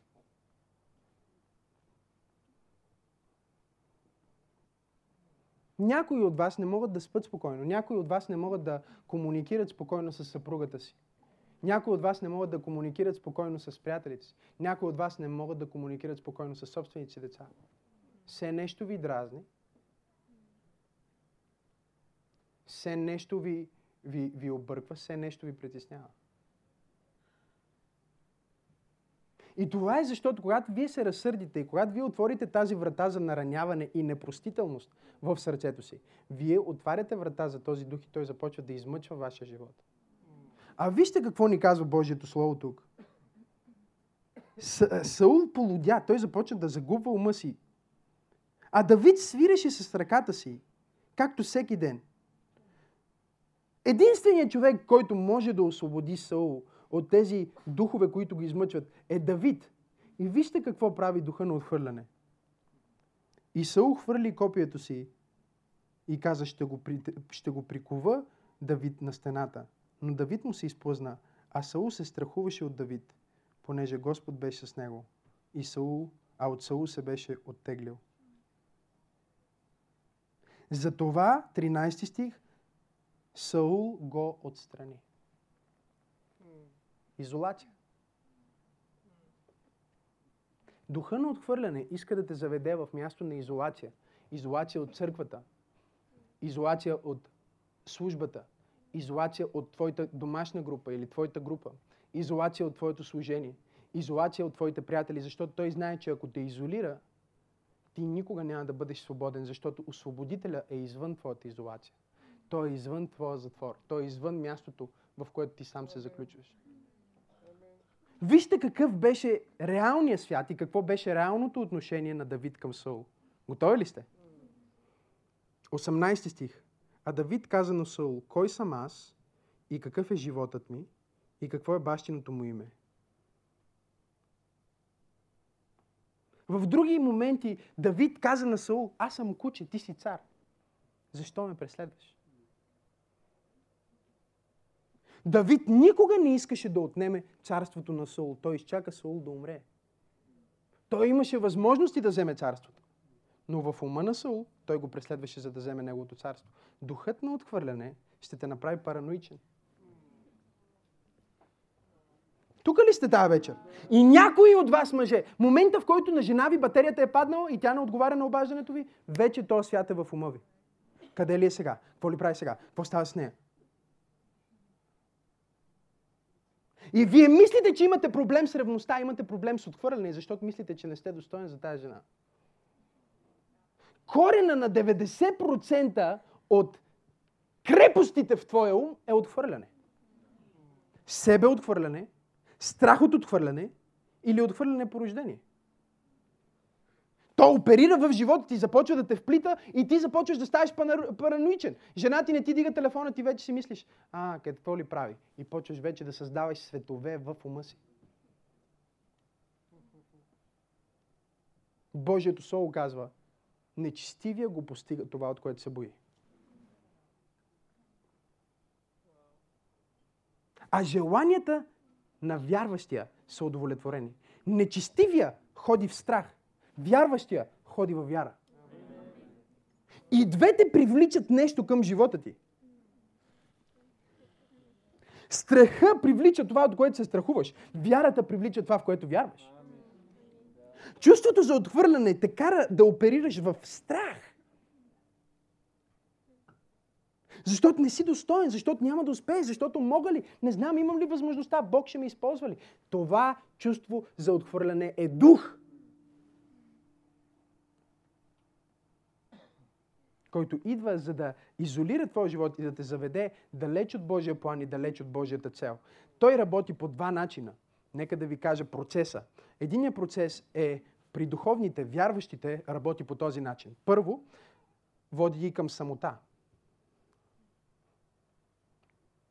Някои от вас не могат да спят спокойно. Някои от вас не могат да комуникират спокойно с съпругата си. Някои от вас не могат да комуникират спокойно с приятелите си. Някои от вас не могат да комуникират спокойно с собствените си деца. Все нещо ви дразни. Все нещо ви, ви, ви обърква, все нещо ви притеснява. И това е защото, когато вие се разсърдите и когато вие отворите тази врата за нараняване и непростителност в сърцето си, вие отваряте врата за този дух и той започва да измъчва вашия живот. А вижте какво ни казва Божието Слово тук. Са, Саул полудя, той започна да загубва ума си. А Давид свиреше с ръката си, както всеки ден. Единственият човек, който може да освободи Саул от тези духове, които ги измъчват, е Давид. И вижте какво прави духа на отхвърляне. И Саул хвърли копието си и каза, ще го, ще го прикува Давид на стената. Но Давид му се изплъзна, а Саул се страхуваше от Давид, понеже Господ беше с него. И Саул, а от Саул се беше оттеглил. Затова, 13 стих, Саул го отстрани. Изолация. Духа на отхвърляне иска да те заведе в място на изолация. Изолация от църквата. Изолация от службата. Изолация от твоята домашна група или твоята група. Изолация от твоето служение. Изолация от твоите приятели, защото той знае, че ако те изолира, ти никога няма да бъдеш свободен, защото освободителя е извън твоята изолация. Той е извън твоя затвор. Той е извън мястото, в което ти сам се заключваш. Вижте какъв беше реалният свят и какво беше реалното отношение на Давид към Саул. Готови ли сте? 18 стих. А Давид каза на Саул, кой съм аз и какъв е животът ми и какво е бащиното му име? В други моменти Давид каза на Саул, аз съм куче, ти си цар. Защо ме преследваш? Давид никога не искаше да отнеме царството на Саул. Той изчака Саул да умре. Той имаше възможности да вземе царството. Но в ума на Саул той го преследваше, за да вземе неговото царство. Духът на отхвърляне ще те направи параноичен. Тук ли сте тази вечер? И някои от вас мъже, момента в който на жена ви батерията е паднала и тя не отговаря на обаждането ви, вече този свят е в ума ви. Къде ли е сега? Какво ли прави сега? Какво става с нея? И вие мислите, че имате проблем с ревността, имате проблем с отхвърляне, защото мислите, че не сте достоен за тази жена. Корена на 90% от крепостите в твоя ум е отхвърляне. Себе отхвърляне, страх от отхвърляне или отхвърляне по рождение. То оперира в живота ти, започва да те вплита и ти започваш да ставаш параноичен. Жена ти не ти дига телефона, ти вече си мислиш, а, какво ли прави? И почваш вече да създаваш светове в ума си. Божието Слово казва, нечестивия го постига това, от което се бои. А желанията на вярващия са удовлетворени. Нечестивия ходи в страх. Вярващия ходи във вяра. И двете привличат нещо към живота ти. Страха привлича това, от което се страхуваш. Вярата привлича това, в което вярваш. Чувството за отхвърляне те кара да оперираш в страх. Защото не си достоен, защото няма да успееш, защото мога ли, не знам, имам ли възможността, Бог ще ме използва ли. Това чувство за отхвърляне е дух. Който идва за да изолира твоя живот и да те заведе далеч от Божия план и далеч от Божията цел. Той работи по два начина. Нека да ви кажа процеса. Единият процес е при духовните, вярващите, работи по този начин. Първо, води ги към самота.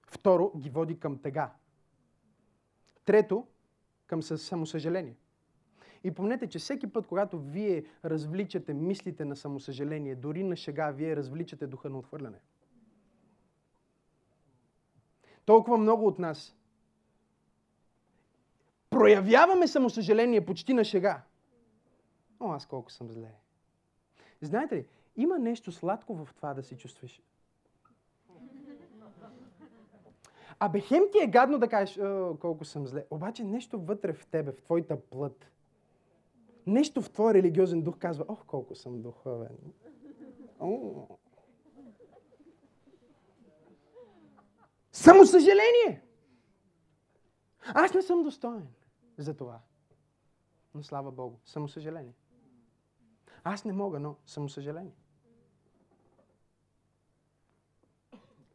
Второ, ги води към тега. Трето, към самосъжаление. И помнете, че всеки път, когато вие развличате мислите на самосъжаление, дори на шега, вие развличате духа на отхвърляне. Толкова много от нас проявяваме самосъжаление почти на шега. О, аз колко съм зле. Знаете ли, Има нещо сладко в това да се чувстваш. Абе, хем ти е гадно да кажеш, колко съм зле. Обаче нещо вътре в тебе, в твоята плът, нещо в твоя религиозен дух казва, ох, колко съм духовен. О. Само съжаление. Аз не съм достоен за това. Но слава Богу, самосъжаление. Аз не мога, но самосъжаление.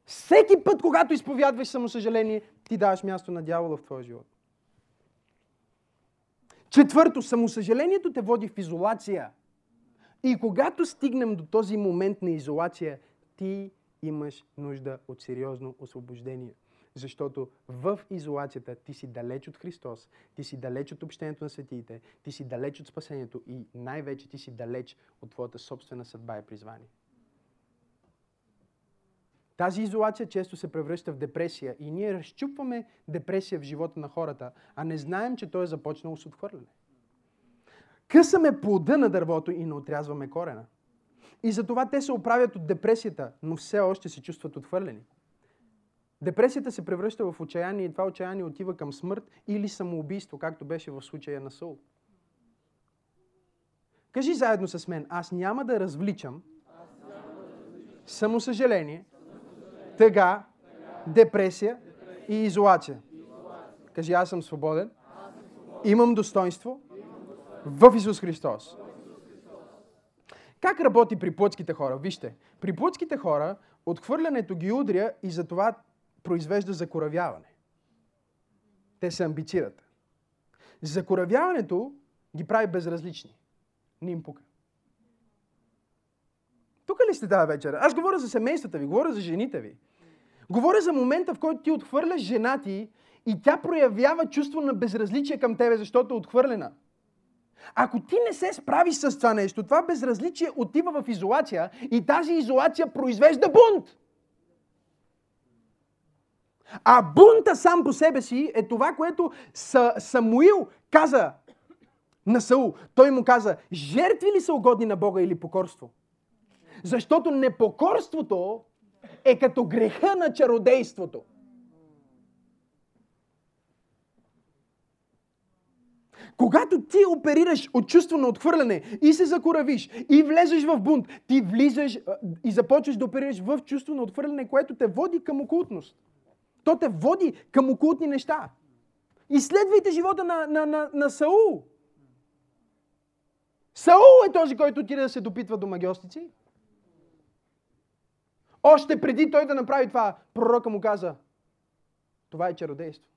Всеки път, когато изповядваш самосъжаление, ти даваш място на дявола в твоя живот. Четвърто, самосъжалението те води в изолация. И когато стигнем до този момент на изолация, ти имаш нужда от сериозно освобождение. Защото в изолацията ти си далеч от Христос, ти си далеч от общението на светиите, ти си далеч от спасението и най-вече ти си далеч от твоята собствена съдба и призвание. Тази изолация често се превръща в депресия и ние разчупваме депресия в живота на хората, а не знаем, че той е започнал с отхвърляне. Късаме плода на дървото и не отрязваме корена. И затова те се оправят от депресията, но все още се чувстват отхвърлени. Депресията се превръща в отчаяние и това отчаяние отива към смърт или самоубийство, както беше в случая на Саул. Кажи заедно с мен, аз няма да развличам самосъжаление, тъга, депресия и изолация. Кажи, аз съм свободен, имам достоинство в Исус Христос. Как работи при плътските хора? Вижте, при плътските хора отхвърлянето ги удря и затова произвежда закоравяване. Те се амбицират. Закоравяването ги прави безразлични. Не им пука. Тук ли сте тази вечер? Аз говоря за семействата ви, говоря за жените ви. Говоря за момента, в който ти отхвърляш жена ти и тя проявява чувство на безразличие към тебе, защото е отхвърлена. Ако ти не се справиш с това нещо, това безразличие отива в изолация и тази изолация произвежда бунт. А бунта сам по себе си е това, което Самуил каза на Саул. Той му каза, жертви ли са угодни на Бога или покорство? Защото непокорството е като греха на чародейството. Когато ти оперираш от чувство на отхвърляне и се закоравиш и влезеш в бунт, ти влизаш и започваш да оперираш в чувство на отхвърляне, което те води към окултност. То те води към окултни неща. Изследвайте живота на, на, на, на Саул. Саул е този, който отиде да се допитва до магиостици. Още преди той да направи това, пророка му каза, това е чародейство.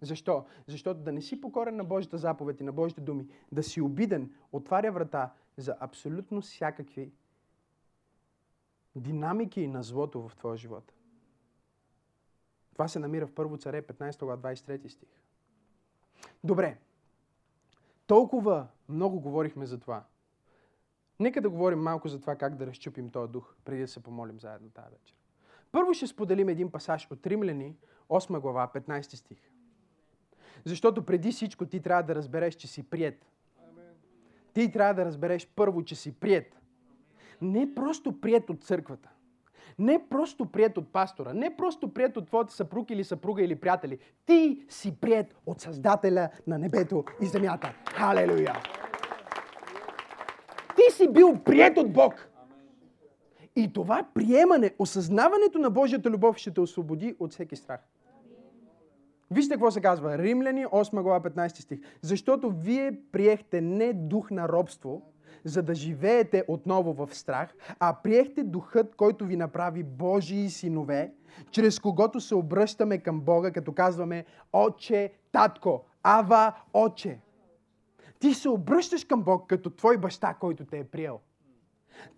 Защо? Защото да не си покорен на Божията заповед и на Божите думи, да си обиден, отваря врата за абсолютно всякакви динамики на злото в твоя живот. Това се намира в Първо царе, 15 глава, 23 стих. Добре. Толкова много говорихме за това. Нека да говорим малко за това как да разчупим този дух, преди да се помолим заедно тази вечер. Първо ще споделим един пасаж от Римляни, 8 глава, 15 стих. Защото преди всичко ти трябва да разбереш, че си прият. Ти трябва да разбереш първо, че си прият. Не просто прият от църквата. Не просто прият от пастора. Не просто прият от твоята съпруг или съпруга или приятели. Ти си прият от Създателя на небето и земята. Халелуя! Си бил прият от Бог. И това приемане, осъзнаването на Божията любов ще те освободи от всеки страх. Вижте какво се казва. Римляни 8 глава 15 стих. Защото вие приехте не дух на робство, за да живеете отново в страх, а приехте духът, който ви направи Божии синове, чрез когото се обръщаме към Бога, като казваме Отче, Татко, Ава, Отче. Ти се обръщаш към Бог като твой баща, който те е приел.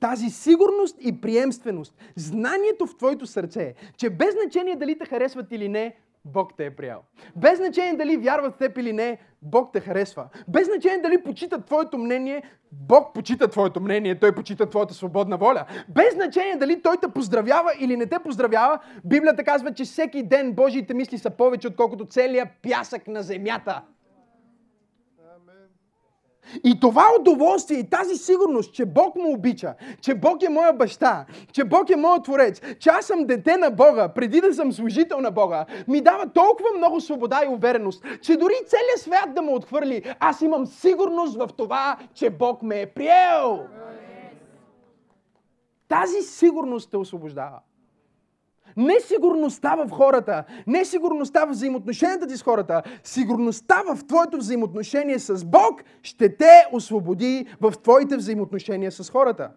Тази сигурност и приемственост, знанието в твоето сърце, че без значение дали те харесват или не, Бог те е приял. Без значение дали вярват в теб или не, Бог те харесва. Без значение дали почитат твоето мнение, Бог почита твоето мнение, Той почита твоята свободна воля. Без значение дали Той те поздравява или не те поздравява, Библията казва, че всеки ден Божиите мисли са повече, отколкото целият пясък на земята. И това удоволствие и тази сигурност, че Бог му обича, че Бог е моя баща, че Бог е моят творец, че аз съм дете на Бога, преди да съм служител на Бога, ми дава толкова много свобода и увереност, че дори целият свят да ме отхвърли, аз имам сигурност в това, че Бог ме е приел. Тази сигурност те освобождава. Несигурността в хората, несигурността в взаимоотношенията ти с хората, сигурността в твоето взаимоотношение с Бог ще те освободи в твоите взаимоотношения с хората.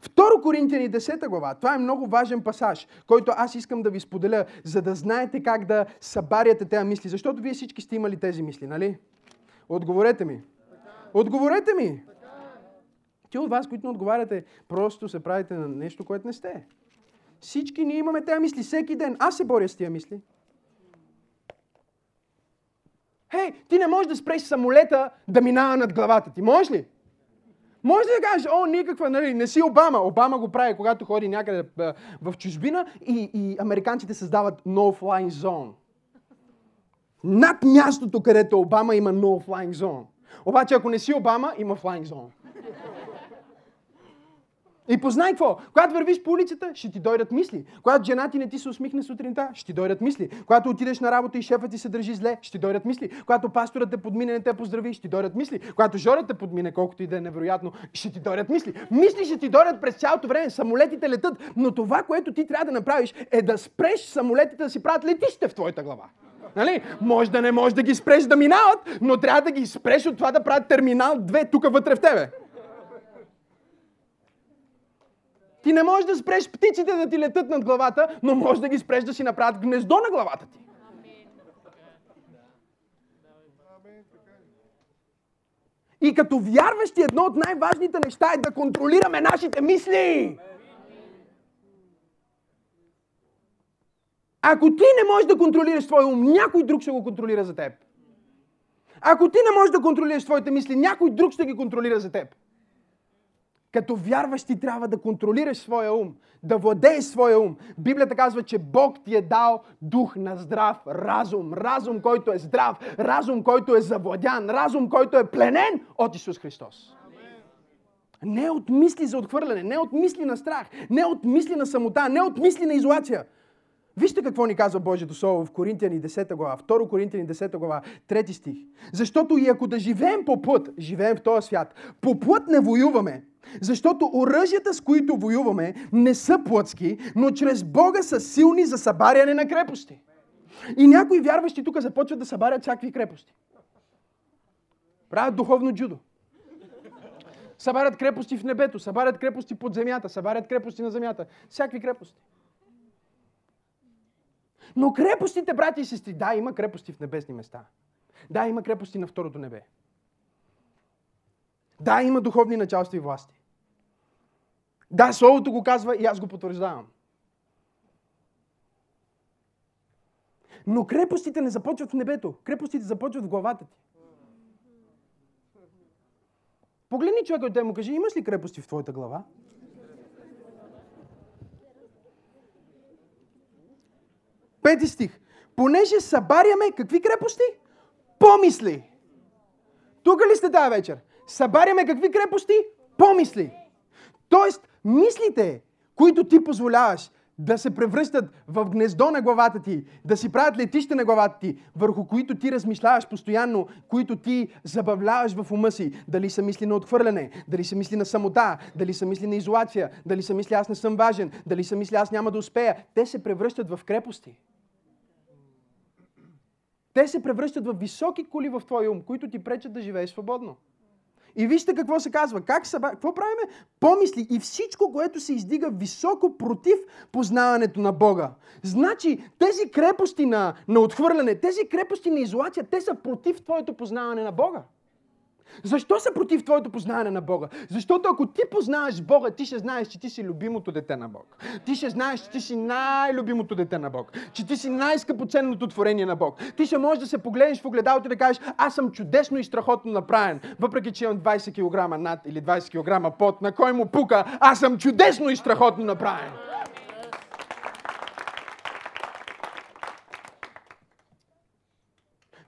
Второ Коринтияни 10 глава. Това е много важен пасаж, който аз искам да ви споделя, за да знаете как да събаряте тези мисли. Защото вие всички сте имали тези мисли, нали? Отговорете ми. Отговорете ми. Ти от вас, които не отговаряте, просто се правите на нещо, което не сте. Всички ние имаме тези мисли всеки ден. Аз се боря с тия мисли. Хей, ти не можеш да спреш самолета да минава над главата ти. Можеш ли? Може да кажеш, о, никаква, нали, не си Обама. Обама го прави, когато ходи някъде в чужбина и, и американците създават no-flying zone. Над мястото, където Обама има no-flying zone. Обаче, ако не си Обама, има flying zone. И познай какво? Когато вървиш по улицата, ще ти дойдат мисли. Когато жена ти не ти се усмихне сутринта, ще ти дойдат мисли. Когато отидеш на работа и шефът ти се държи зле, ще ти дойдат мисли. Когато пасторът те подмине, не те поздрави, ще ти дойдат мисли. Когато жората те подмине, колкото и да е невероятно, ще ти дойдат мисли. Мисли ще ти дойдат през цялото време. Самолетите летат. Но това, което ти трябва да направиш, е да спреш самолетите да си правят летище в твоята глава. Нали? Може да не можеш да ги спреш да минават, но трябва да ги спреш от това да правят терминал 2 тук вътре в тебе. Ти не можеш да спреш птиците да ти летат над главата, но можеш да ги спреш да си направят гнездо на главата ти. И като вярващи, едно от най-важните неща е да контролираме нашите мисли. Ако ти не можеш да контролираш твоя ум, някой друг ще го контролира за теб. Ако ти не можеш да контролираш твоите мисли, някой друг ще ги контролира за теб. Като вярващи трябва да контролираш своя ум, да владееш своя ум. Библията казва, че Бог ти е дал дух на здрав разум. Разум, който е здрав, разум, който е завладян, разум, който е пленен от Исус Христос. Не от мисли за отхвърляне, не от мисли на страх, не от мисли на самота, не от мисли на изолация. Вижте какво ни казва Божието Слово в Коринтияни 10 глава, 2 Коринтияни 10 глава, 3 стих. Защото и ако да живеем по път, живеем в този свят, по път не воюваме, защото оръжията, с които воюваме, не са плътски, но чрез Бога са силни за събаряне на крепости. И някои вярващи тук започват да събарят всякакви крепости. Правят духовно джудо. Събарят крепости в небето, събарят крепости под земята, събарят крепости на земята. Всякакви крепости. Но крепостите, брати и сестри, да, има крепости в небесни места. Да, има крепости на второто небе. Да, има духовни началства и власти. Да, Словото го казва и аз го потвърждавам. Но крепостите не започват в небето. Крепостите започват в главата ти. Погледни човека от те му кажи, имаш ли крепости в твоята глава? Пети стих. Понеже събаряме какви крепости? Помисли. Тук ли сте тази вечер? Събаряме какви крепости? Помисли. Тоест, мислите, които ти позволяваш да се превръщат в гнездо на главата ти, да си правят летище на главата ти, върху които ти размишляваш постоянно, които ти забавляваш в ума си. Дали са мисли на отхвърляне, дали са мисли на самота, дали са мисли на изолация, дали са мисли аз не съм важен, дали са мисли аз няма да успея. Те се превръщат в крепости. Те се превръщат в високи коли в твоя ум, които ти пречат да живееш свободно. И вижте какво се казва. Как са, какво правиме? Помисли и всичко, което се издига високо против познаването на Бога. Значи, тези крепости на, на отхвърляне, тези крепости на изолация, те са против твоето познаване на Бога. Защо са против твоето познаване на Бога? Защото ако ти познаваш Бога, ти ще знаеш, че ти си любимото дете на Бог. Ти ще знаеш, че ти си най-любимото дете на Бог. Че ти си най-скъпоценното творение на Бог. Ти ще можеш да се погледнеш в огледалото и да кажеш, аз съм чудесно и страхотно направен. Въпреки, че имам 20 кг над или 20 кг под, на кой му пука, аз съм чудесно и страхотно направен.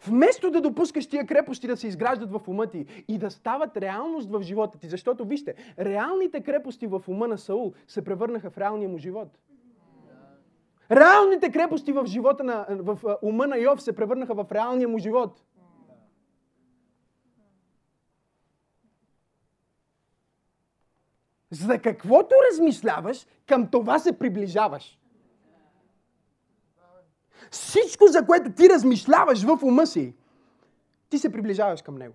Вместо да допускаш тия крепости да се изграждат в ума ти и да стават реалност в живота ти, защото вижте, реалните крепости в ума на Саул се превърнаха в реалния му живот. Реалните крепости в живота на, в ума на Йов се превърнаха в реалния му живот. За каквото размишляваш, към това се приближаваш. Всичко, за което ти размишляваш в ума си, ти се приближаваш към него.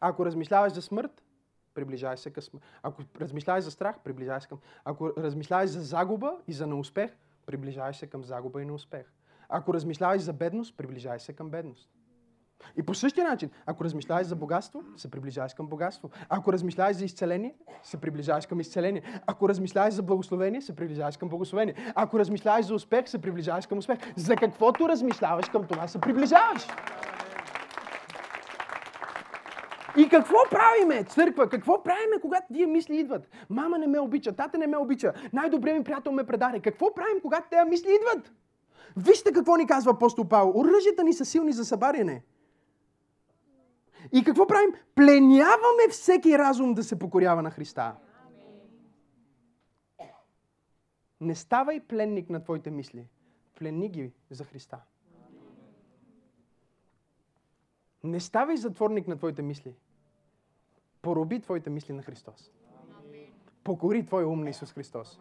Ако размишляваш за смърт, приближаваш се към смърт. Ако размишляваш за страх, приближаваш се към... Ако размишляваш за загуба и за неуспех, приближаваш се към загуба и неуспех. Ако размишляваш за бедност, приближаваш се към бедност. И по същия начин, ако размишляваш за богатство, се приближаваш към богатство. Ако размишляваш за изцеление, се приближаваш към изцеление. Ако размишляваш за благословение, се приближаваш към благословение. Ако размишляваш за успех, се приближаваш към успех. За каквото размишляваш, към това се приближаваш. И какво правиме, църква? Какво правиме, когато тия мисли идват? Мама не ме обича, тата не ме обича, най-добрият ми приятел ме предаде. Какво правим, когато тези мисли идват? Вижте какво ни казва апостол Павел. Оръжията ни са силни за събаряне. И какво правим? Пленяваме всеки разум да се покорява на Христа. Не ставай пленник на твоите мисли. Пленни ги за Христа. Не ставай затворник на твоите мисли. Пороби твоите мисли на Христос. Покори твоя ум на Исус Христос.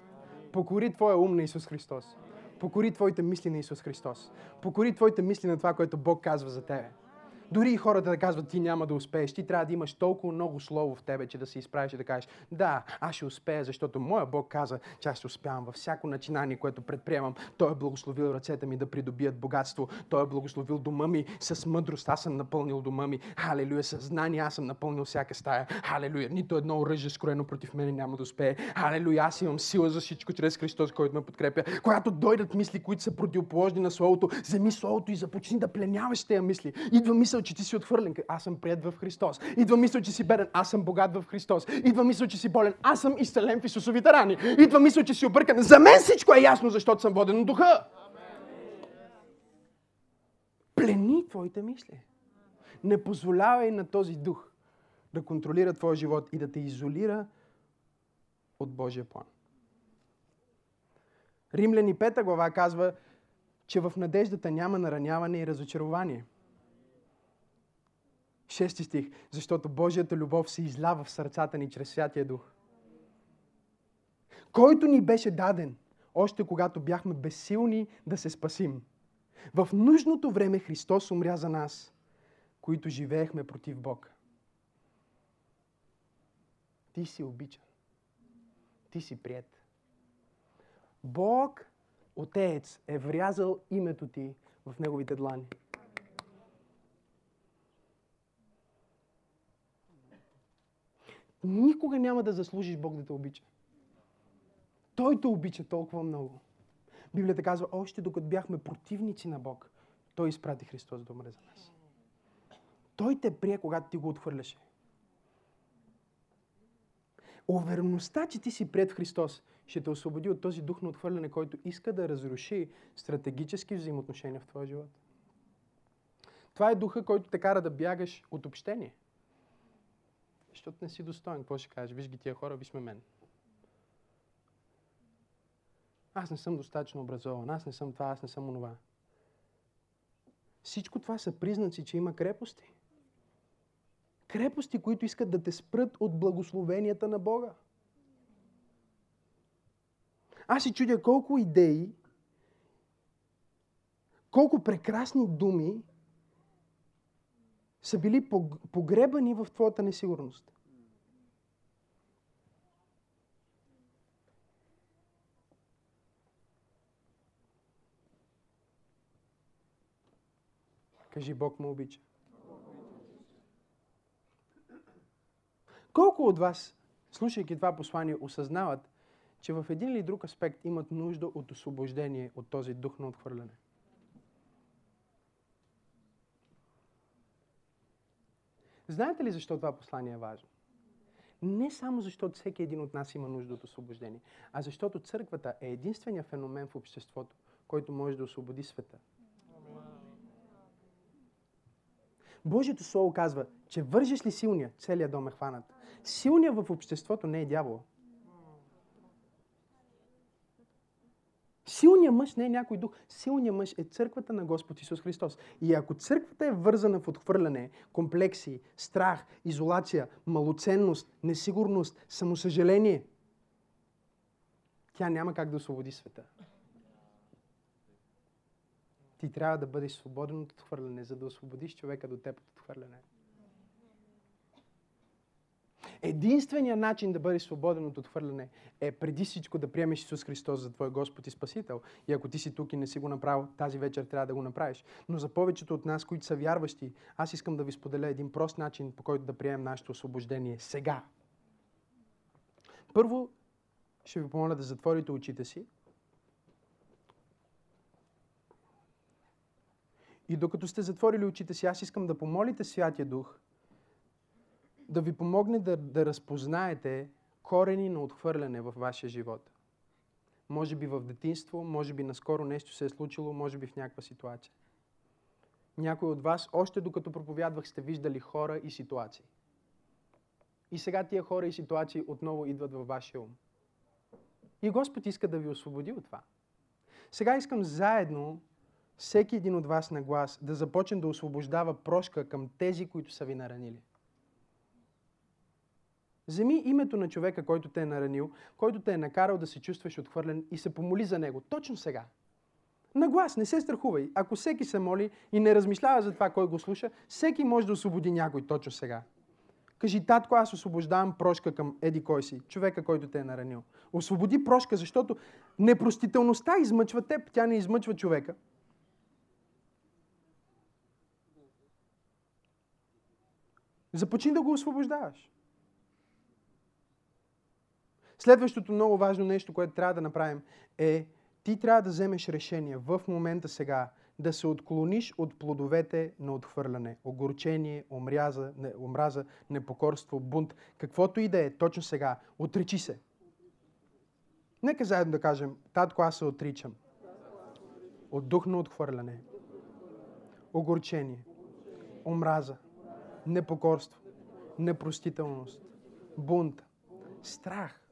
Покори твоя ум на Исус Христос. Покори твоите мисли на Исус Христос. Покори твоите мисли на това, което Бог казва за тебе. Дори и хората да казват, ти няма да успееш. Ти трябва да имаш толкова много слово в тебе, че да се изправиш и да кажеш, да, аз ще успея, защото моя Бог каза, че аз ще успявам във всяко начинание, което предприемам. Той е благословил ръцете ми да придобият богатство. Той е благословил дома ми с мъдрост. Аз съм напълнил дома ми. Халелуя, със знание аз съм напълнил всяка стая. Халелуя, нито едно оръжие скроено против мен няма да успее. Халелуя, аз имам сила за всичко чрез Христос, който ме подкрепя. Когато дойдат мисли, които са противоположни на Словото, вземи Словото и започни да пленяваш тези мисли. Идва мисъл, че ти си отхвърлен. Аз съм прият в Христос. Идва мисъл, че си беден. Аз съм богат в Христос. Идва мисъл, че си болен. Аз съм изцелен в Исусовите рани. Идва мисъл, че си объркан. За мен всичко е ясно, защото съм воден от духа. Плени твоите мисли. Не позволявай на този дух да контролира твоя живот и да те изолира от Божия план. Римляни 5 глава казва, че в надеждата няма нараняване и разочарование. Шести стих. Защото Божията любов се излява в сърцата ни чрез Святия Дух. Който ни беше даден, още когато бяхме безсилни да се спасим. В нужното време Христос умря за нас, които живеехме против Бог. Ти си обичан. Ти си прият. Бог, Отец, е врязал името ти в Неговите длани. Никога няма да заслужиш Бог да те обича. Той те обича толкова много. Библията казва, още докато бяхме противници на Бог, Той изпрати Христос да умре за нас. Той те прие, когато ти го отхвърляше. Увереността, че ти си пред Христос, ще те освободи от този дух на отхвърляне, който иска да разруши стратегически взаимоотношения в твоя живот. Това е духа, който те кара да бягаш от общение. Защото не си достоен. Какво ще кажеш? Виж ги тия хора, виж ме мен. Аз не съм достатъчно образован, аз не съм това, аз не съм онова. Всичко това са признаци, че има крепости. Крепости, които искат да те спрат от благословенията на Бога. Аз си чудя колко идеи, колко прекрасни думи са били погребани в твоята несигурност. Кажи, Бог ме обича. Колко от вас, слушайки това послание, осъзнават, че в един или друг аспект имат нужда от освобождение от този дух на отхвърляне? Знаете ли защо това послание е важно? Не само защото всеки един от нас има нужда от освобождение, а защото църквата е единствения феномен в обществото, който може да освободи света. Божието Слово казва, че вържеш ли силния, целият дом е хванат. Силният в обществото не е дявол. Силният мъж не е някой дух. Силният мъж е църквата на Господ Исус Христос. И ако църквата е вързана в отхвърляне, комплекси, страх, изолация, малоценност, несигурност, самосъжаление, тя няма как да освободи света. Ти трябва да бъдеш свободен от отхвърляне, за да освободиш човека до теб от отхвърляне. Единственият начин да бъдеш свободен от отхвърляне е преди всичко да приемеш Исус Христос за твой Господ и Спасител. И ако ти си тук и не си го направил, тази вечер трябва да го направиш. Но за повечето от нас, които са вярващи, аз искам да ви споделя един прост начин, по който да приемем нашето освобождение сега. Първо, ще ви помоля да затворите очите си. И докато сте затворили очите си, аз искам да помолите Святия Дух да ви помогне да, да разпознаете корени на отхвърляне в вашия живот. Може би в детинство, може би наскоро нещо се е случило, може би в някаква ситуация. Някой от вас, още докато проповядвах, сте виждали хора и ситуации. И сега тия хора и ситуации отново идват във вашия ум. И Господ иска да ви освободи от това. Сега искам заедно, всеки един от вас на глас, да започне да освобождава прошка към тези, които са ви наранили. Вземи името на човека, който те е наранил, който те е накарал да се чувстваш отхвърлен и се помоли за него. Точно сега. На глас, не се страхувай. Ако всеки се моли и не размишлява за това, кой го слуша, всеки може да освободи някой точно сега. Кажи, татко, аз освобождавам прошка към Еди кой си, човека, който те е наранил. Освободи прошка, защото непростителността измъчва теб, тя не измъчва човека. Започни да го освобождаваш. Следващото много важно нещо, което трябва да направим е ти трябва да вземеш решение в момента сега да се отклониш от плодовете на отхвърляне. Огорчение, омряза, не, омраза, непокорство, бунт. Каквото и да е, точно сега. Отречи се. Нека заедно да кажем, татко, аз се отричам. От дух на отхвърляне. Огорчение. Омраза. Непокорство. Непростителност. Бунт. Страх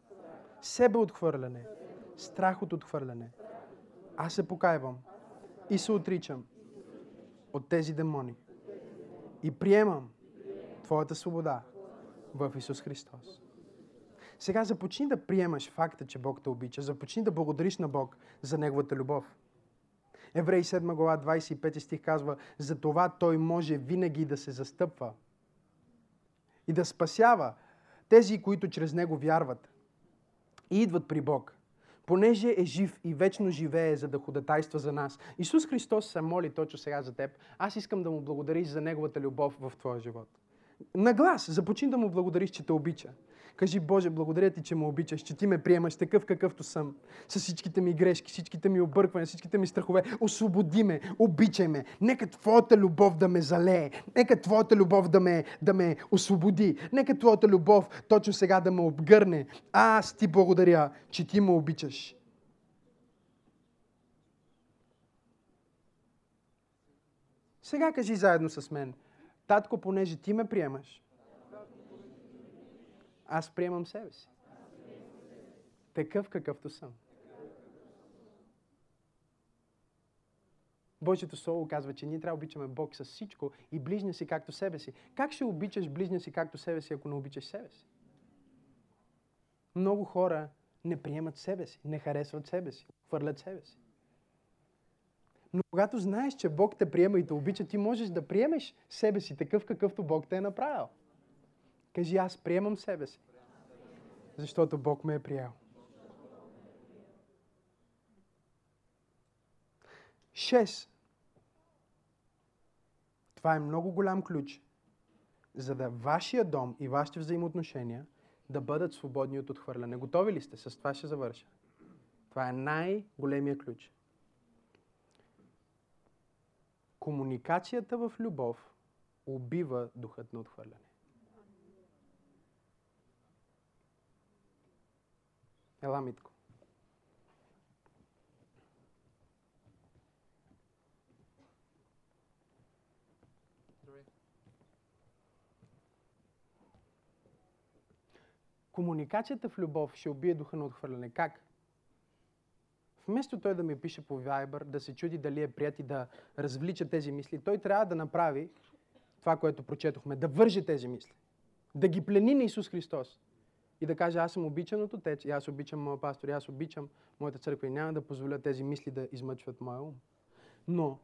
себе отхвърляне, страх от отхвърляне. Аз се покайвам и се отричам от тези демони. И приемам Твоята свобода в Исус Христос. Сега започни да приемаш факта, че Бог те обича. Започни да благодариш на Бог за Неговата любов. Евреи 7 глава 25 стих казва, за това Той може винаги да се застъпва и да спасява тези, които чрез Него вярват и идват при Бог. Понеже е жив и вечно живее, за да ходатайства за нас. Исус Христос се моли точно сега за теб. Аз искам да му благодариш за Неговата любов в твоя живот. На глас, започни да му благодариш, че те обича. Кажи, Боже, благодаря ти, че ме обичаш, че ти ме приемаш такъв какъвто съм. С всичките ми грешки, всичките ми обърквания, всичките ми страхове. Освободи ме, обичай ме. Нека Твоята любов да ме залее. Нека Твоята любов да ме, да ме освободи. Нека Твоята любов точно сега да ме обгърне. Аз ти благодаря, че ти ме обичаш. Сега кажи заедно с мен. Татко, понеже ти ме приемаш, аз приемам себе си. Такъв какъвто съм. Божието Слово казва, че ние трябва да обичаме Бог с всичко и ближния си както себе си. Как ще обичаш ближния си както себе си, ако не обичаш себе си? Много хора не приемат себе си, не харесват себе си, хвърлят себе си. Но когато знаеш, че Бог те приема и те обича, ти можеш да приемеш себе си такъв, какъвто Бог те е направил. Кажи, аз приемам себе си. Защото Бог ме е приел. Шест. Това е много голям ключ, за да вашия дом и вашите взаимоотношения да бъдат свободни от отхвърляне. Готови ли сте? С това ще завърша. Това е най-големия ключ. Комуникацията в любов убива духът на отхвърляне. Ела, Митко. Комуникацията в любов ще убие духа на отхвърляне. Как? Вместо той да ми пише по Viber, да се чуди дали е прият и да развлича тези мисли, той трябва да направи това, което прочетохме, да върже тези мисли. Да ги плени на Исус Христос. И да каже, аз съм обичан от Отец, и аз обичам моя пастор, и аз обичам моята църква и няма да позволя тези мисли да измъчват моя ум. Но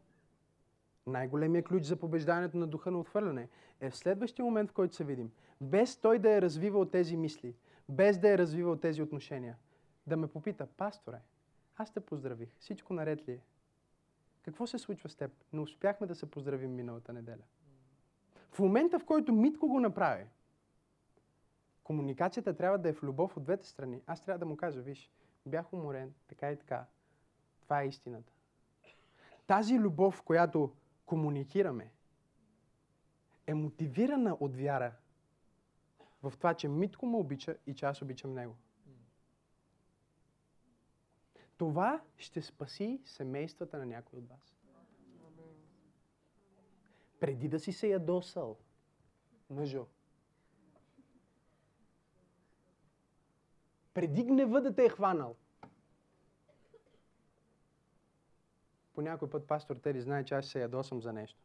най-големия ключ за побеждането на духа на отхвърляне е в следващия момент, в който се видим, без той да е развивал тези мисли, без да е развивал тези отношения, да ме попита, пасторе, аз те поздравих, всичко наред ли е? Какво се случва с теб? Не успяхме да се поздравим миналата неделя. В момента, в който Митко го направи, комуникацията трябва да е в любов от двете страни. Аз трябва да му кажа, виж, бях уморен, така и така. Това е истината. Тази любов, която комуникираме, е мотивирана от вяра в това, че Митко ме обича и че аз обичам него. Това ще спаси семействата на някой от вас. Преди да си се ядосал, мъжо, преди гнева да те е хванал, по някой път пастор Тери знае, че аз се ядосам за нещо.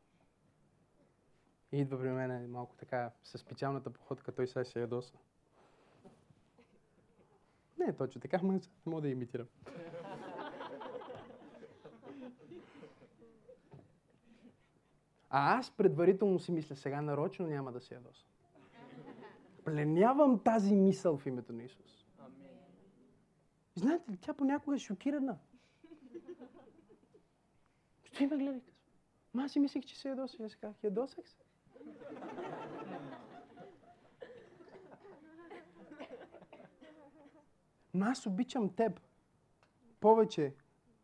И идва при мен малко така, със специалната походка, той сега се ядоса. Не е точно така, но мога да имитирам. А аз предварително си мисля, сега нарочно няма да се ядосам. Пленявам тази мисъл в името на Исус. Знаете ли, тя понякога е шокирана. Стои ме гледай. Ма аз си мислех, че се ядосах. Аз казах, ядосах се. Но аз обичам теб повече,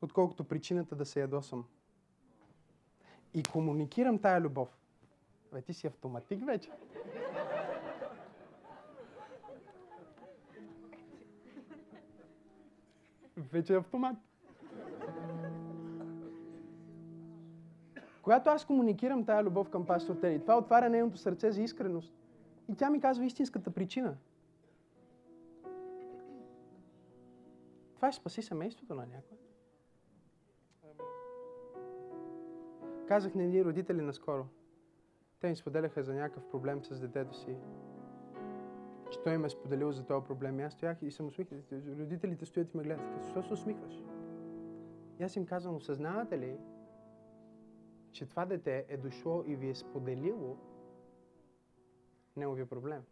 отколкото причината да се ядосам. И комуникирам тая любов. Бе, ти си автоматик вече. Вече е автомат. Когато аз комуникирам тая любов към пастор Тери, това отваря нейното сърце за искреност. И тя ми казва истинската причина. Това ще спаси семейството на някой. Казах на едни родители наскоро. Те ми споделяха за някакъв проблем с детето си. Че той им е споделил за този проблем. И аз стоях и съм усмихнал. Родителите стоят и ме гледат. Защо се усмихваш? И аз им казвам, осъзнавате ли, че това дете е дошло и ви е споделило неговия проблем?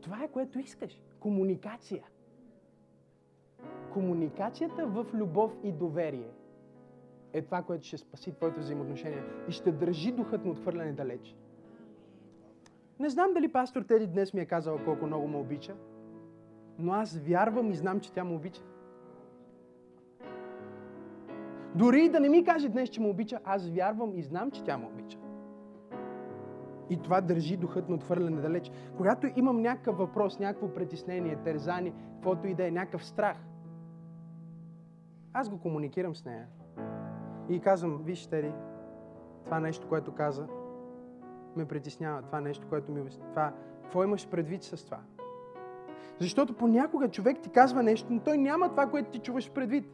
Това е което искаш. Комуникация. Комуникацията в любов и доверие е това, което ще спаси твоите взаимоотношения и ще държи духът на отхвърляне далеч. Не знам дали пастор Теди днес ми е казал колко много ме обича, но аз вярвам и знам, че тя ме обича. Дори и да не ми каже днес, че ме обича, аз вярвам и знам, че тя ме обича. И това държи духът на отхвърляне далеч. Когато имам някакъв въпрос, някакво притеснение, терзани, каквото и да е, някакъв страх, аз го комуникирам с нея. И казвам, виж, Тери, това нещо, което каза, ме притеснява. Това нещо, което ми... Това... Какво имаш предвид с това? Защото понякога човек ти казва нещо, но той няма това, което ти чуваш предвид.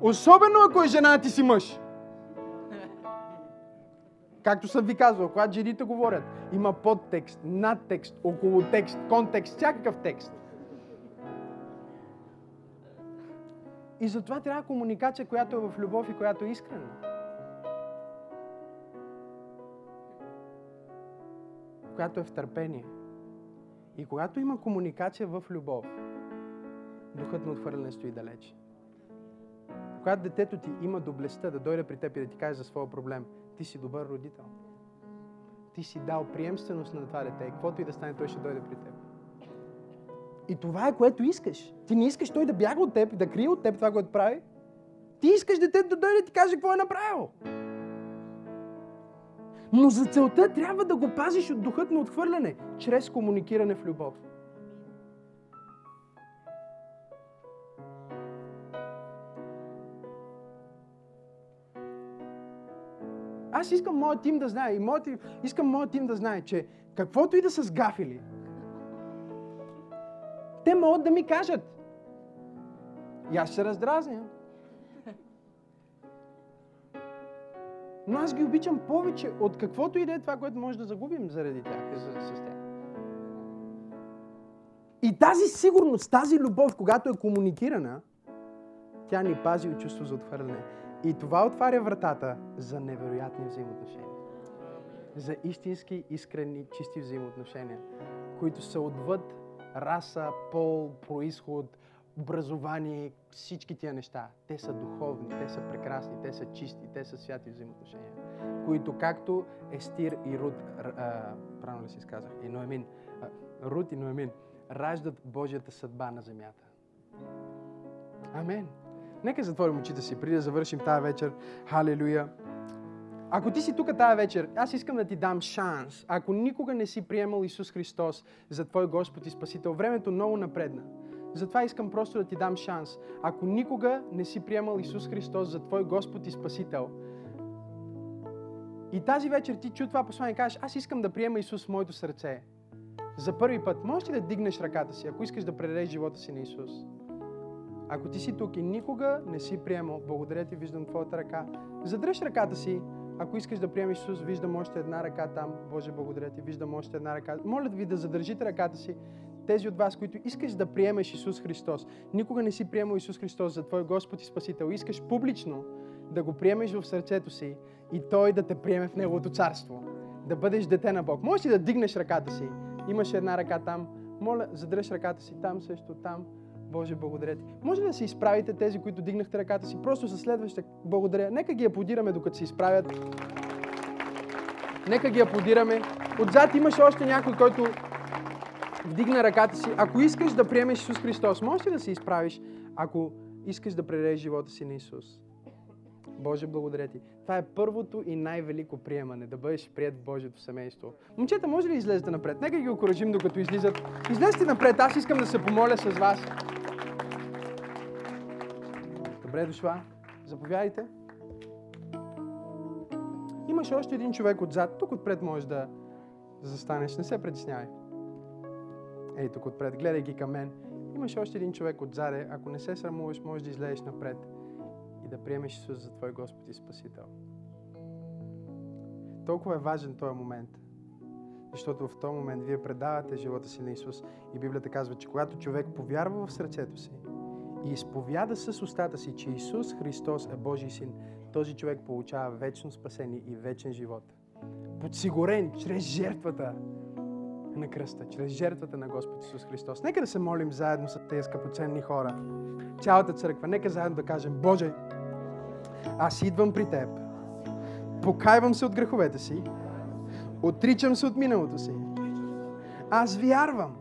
Особено ако е жена ти си мъж. Както съм ви казвал, когато жените говорят, има подтекст, надтекст, около текст, контекст, всякакъв текст. И затова трябва комуникация, която е в любов и която е искрена. Която е в търпение. И когато има комуникация в любов, духът на отхвърляне стои далеч. Когато детето ти има доблестта да дойде при теб и да ти каже за своя проблем, ти си добър родител. Ти си дал приемственост на това дете. Каквото и да стане, той ще дойде при теб. И това е което искаш. Ти не искаш той да бяга от теб, да крие от теб това, което прави. Ти искаш детето да дойде и ти каже какво е направил. Но за целта трябва да го пазиш от духът на отхвърляне, чрез комуникиране в любов. Аз искам моят тим да знае, и моят, искам моят тим да знае, че каквото и да са сгафили, те могат да ми кажат. И аз се раздразня. Но аз ги обичам повече от каквото и да е това, което може да загубим заради тях, за, с тях. И тази сигурност, тази любов, когато е комуникирана, тя ни пази от чувство за отхвърляне. И това отваря вратата за невероятни взаимоотношения. За истински, искрени, чисти взаимоотношения, които са отвъд раса, пол, происход, образование, всички тия неща. Те са духовни, те са прекрасни, те са чисти, те са святи взаимоотношения, които както Естир и Руд, а, правилно ли си изказах, и Ноемин, а, и Ноемин, раждат Божията съдба на земята. Амен. Нека затворим очите си, преди да завършим тази вечер. Халелуя. Ако ти си тук тази вечер, аз искам да ти дам шанс. Ако никога не си приемал Исус Христос за Твой Господ и Спасител, времето много напредна. Затова искам просто да ти дам шанс. Ако никога не си приемал Исус Христос за Твой Господ и Спасител, и тази вечер ти чу това послание и кажеш, аз искам да приема Исус в моето сърце. За първи път, можеш ли да дигнеш ръката си, ако искаш да предадеш живота си на Исус? Ако ти си тук и никога не си приемал, благодаря ти, виждам твоята ръка, задръж ръката си, ако искаш да приемеш Исус, виждам още една ръка там. Боже, благодаря ти, виждам още една ръка. Моля ви да задържите ръката си. Тези от вас, които искаш да приемеш Исус Христос, никога не си приемал Исус Христос за Твой Господ и Спасител, искаш публично да го приемеш в сърцето си и Той да те приеме в Неговото царство. Да бъдеш дете на Бог. Можеш ли да дигнеш ръката си? Имаш една ръка там. Моля, задръж ръката си там също, там. Боже, благодаря ти. Може ли да се изправите тези, които дигнахте ръката си? Просто със следваща благодаря. Нека ги аплодираме, докато се изправят. Нека ги аплодираме. Отзад имаше още някой, който вдигна ръката си. Ако искаш да приемеш Исус Христос, можеш ли да се изправиш, ако искаш да предадеш живота си на Исус? Боже, благодаря ти. Това е първото и най-велико приемане, да бъдеш прият в Божието семейство. Момчета, може ли излезете напред? Нека ги окоръжим, докато излизат. Излезте напред, аз искам да се помоля с вас. Добре дошла. Заповядайте. Имаш още един човек отзад. Тук отпред можеш да застанеш. Не се притеснявай. Ей, тук отпред. Гледай ги към мен. Имаш още един човек отзаде. Ако не се срамуваш, можеш да излезеш напред и да приемеш Исус за Твой Господ и Спасител. Толкова е важен този момент. Защото в този момент вие предавате живота си на Исус. И Библията казва, че когато човек повярва в сърцето си и изповяда с устата си, че Исус Христос е Божий син, този човек получава вечно спасение и вечен живот. Подсигурен чрез жертвата на кръста, чрез жертвата на Господ Исус Христос. Нека да се молим заедно с тези скъпоценни хора. Цялата църква, нека заедно да кажем, Боже, аз идвам при Теб, покайвам се от греховете си, отричам се от миналото си. Аз вярвам,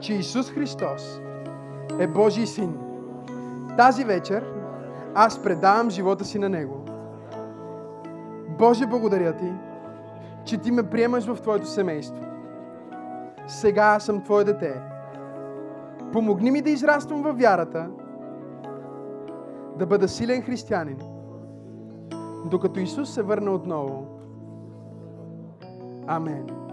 че Исус Христос е Божий син. Тази вечер аз предавам живота си на Него. Боже, благодаря Ти, че Ти ме приемаш в Твоето семейство. Сега аз съм Твое дете. Помогни ми да израствам във вярата, да бъда силен християнин, докато Исус се върне отново. Амен.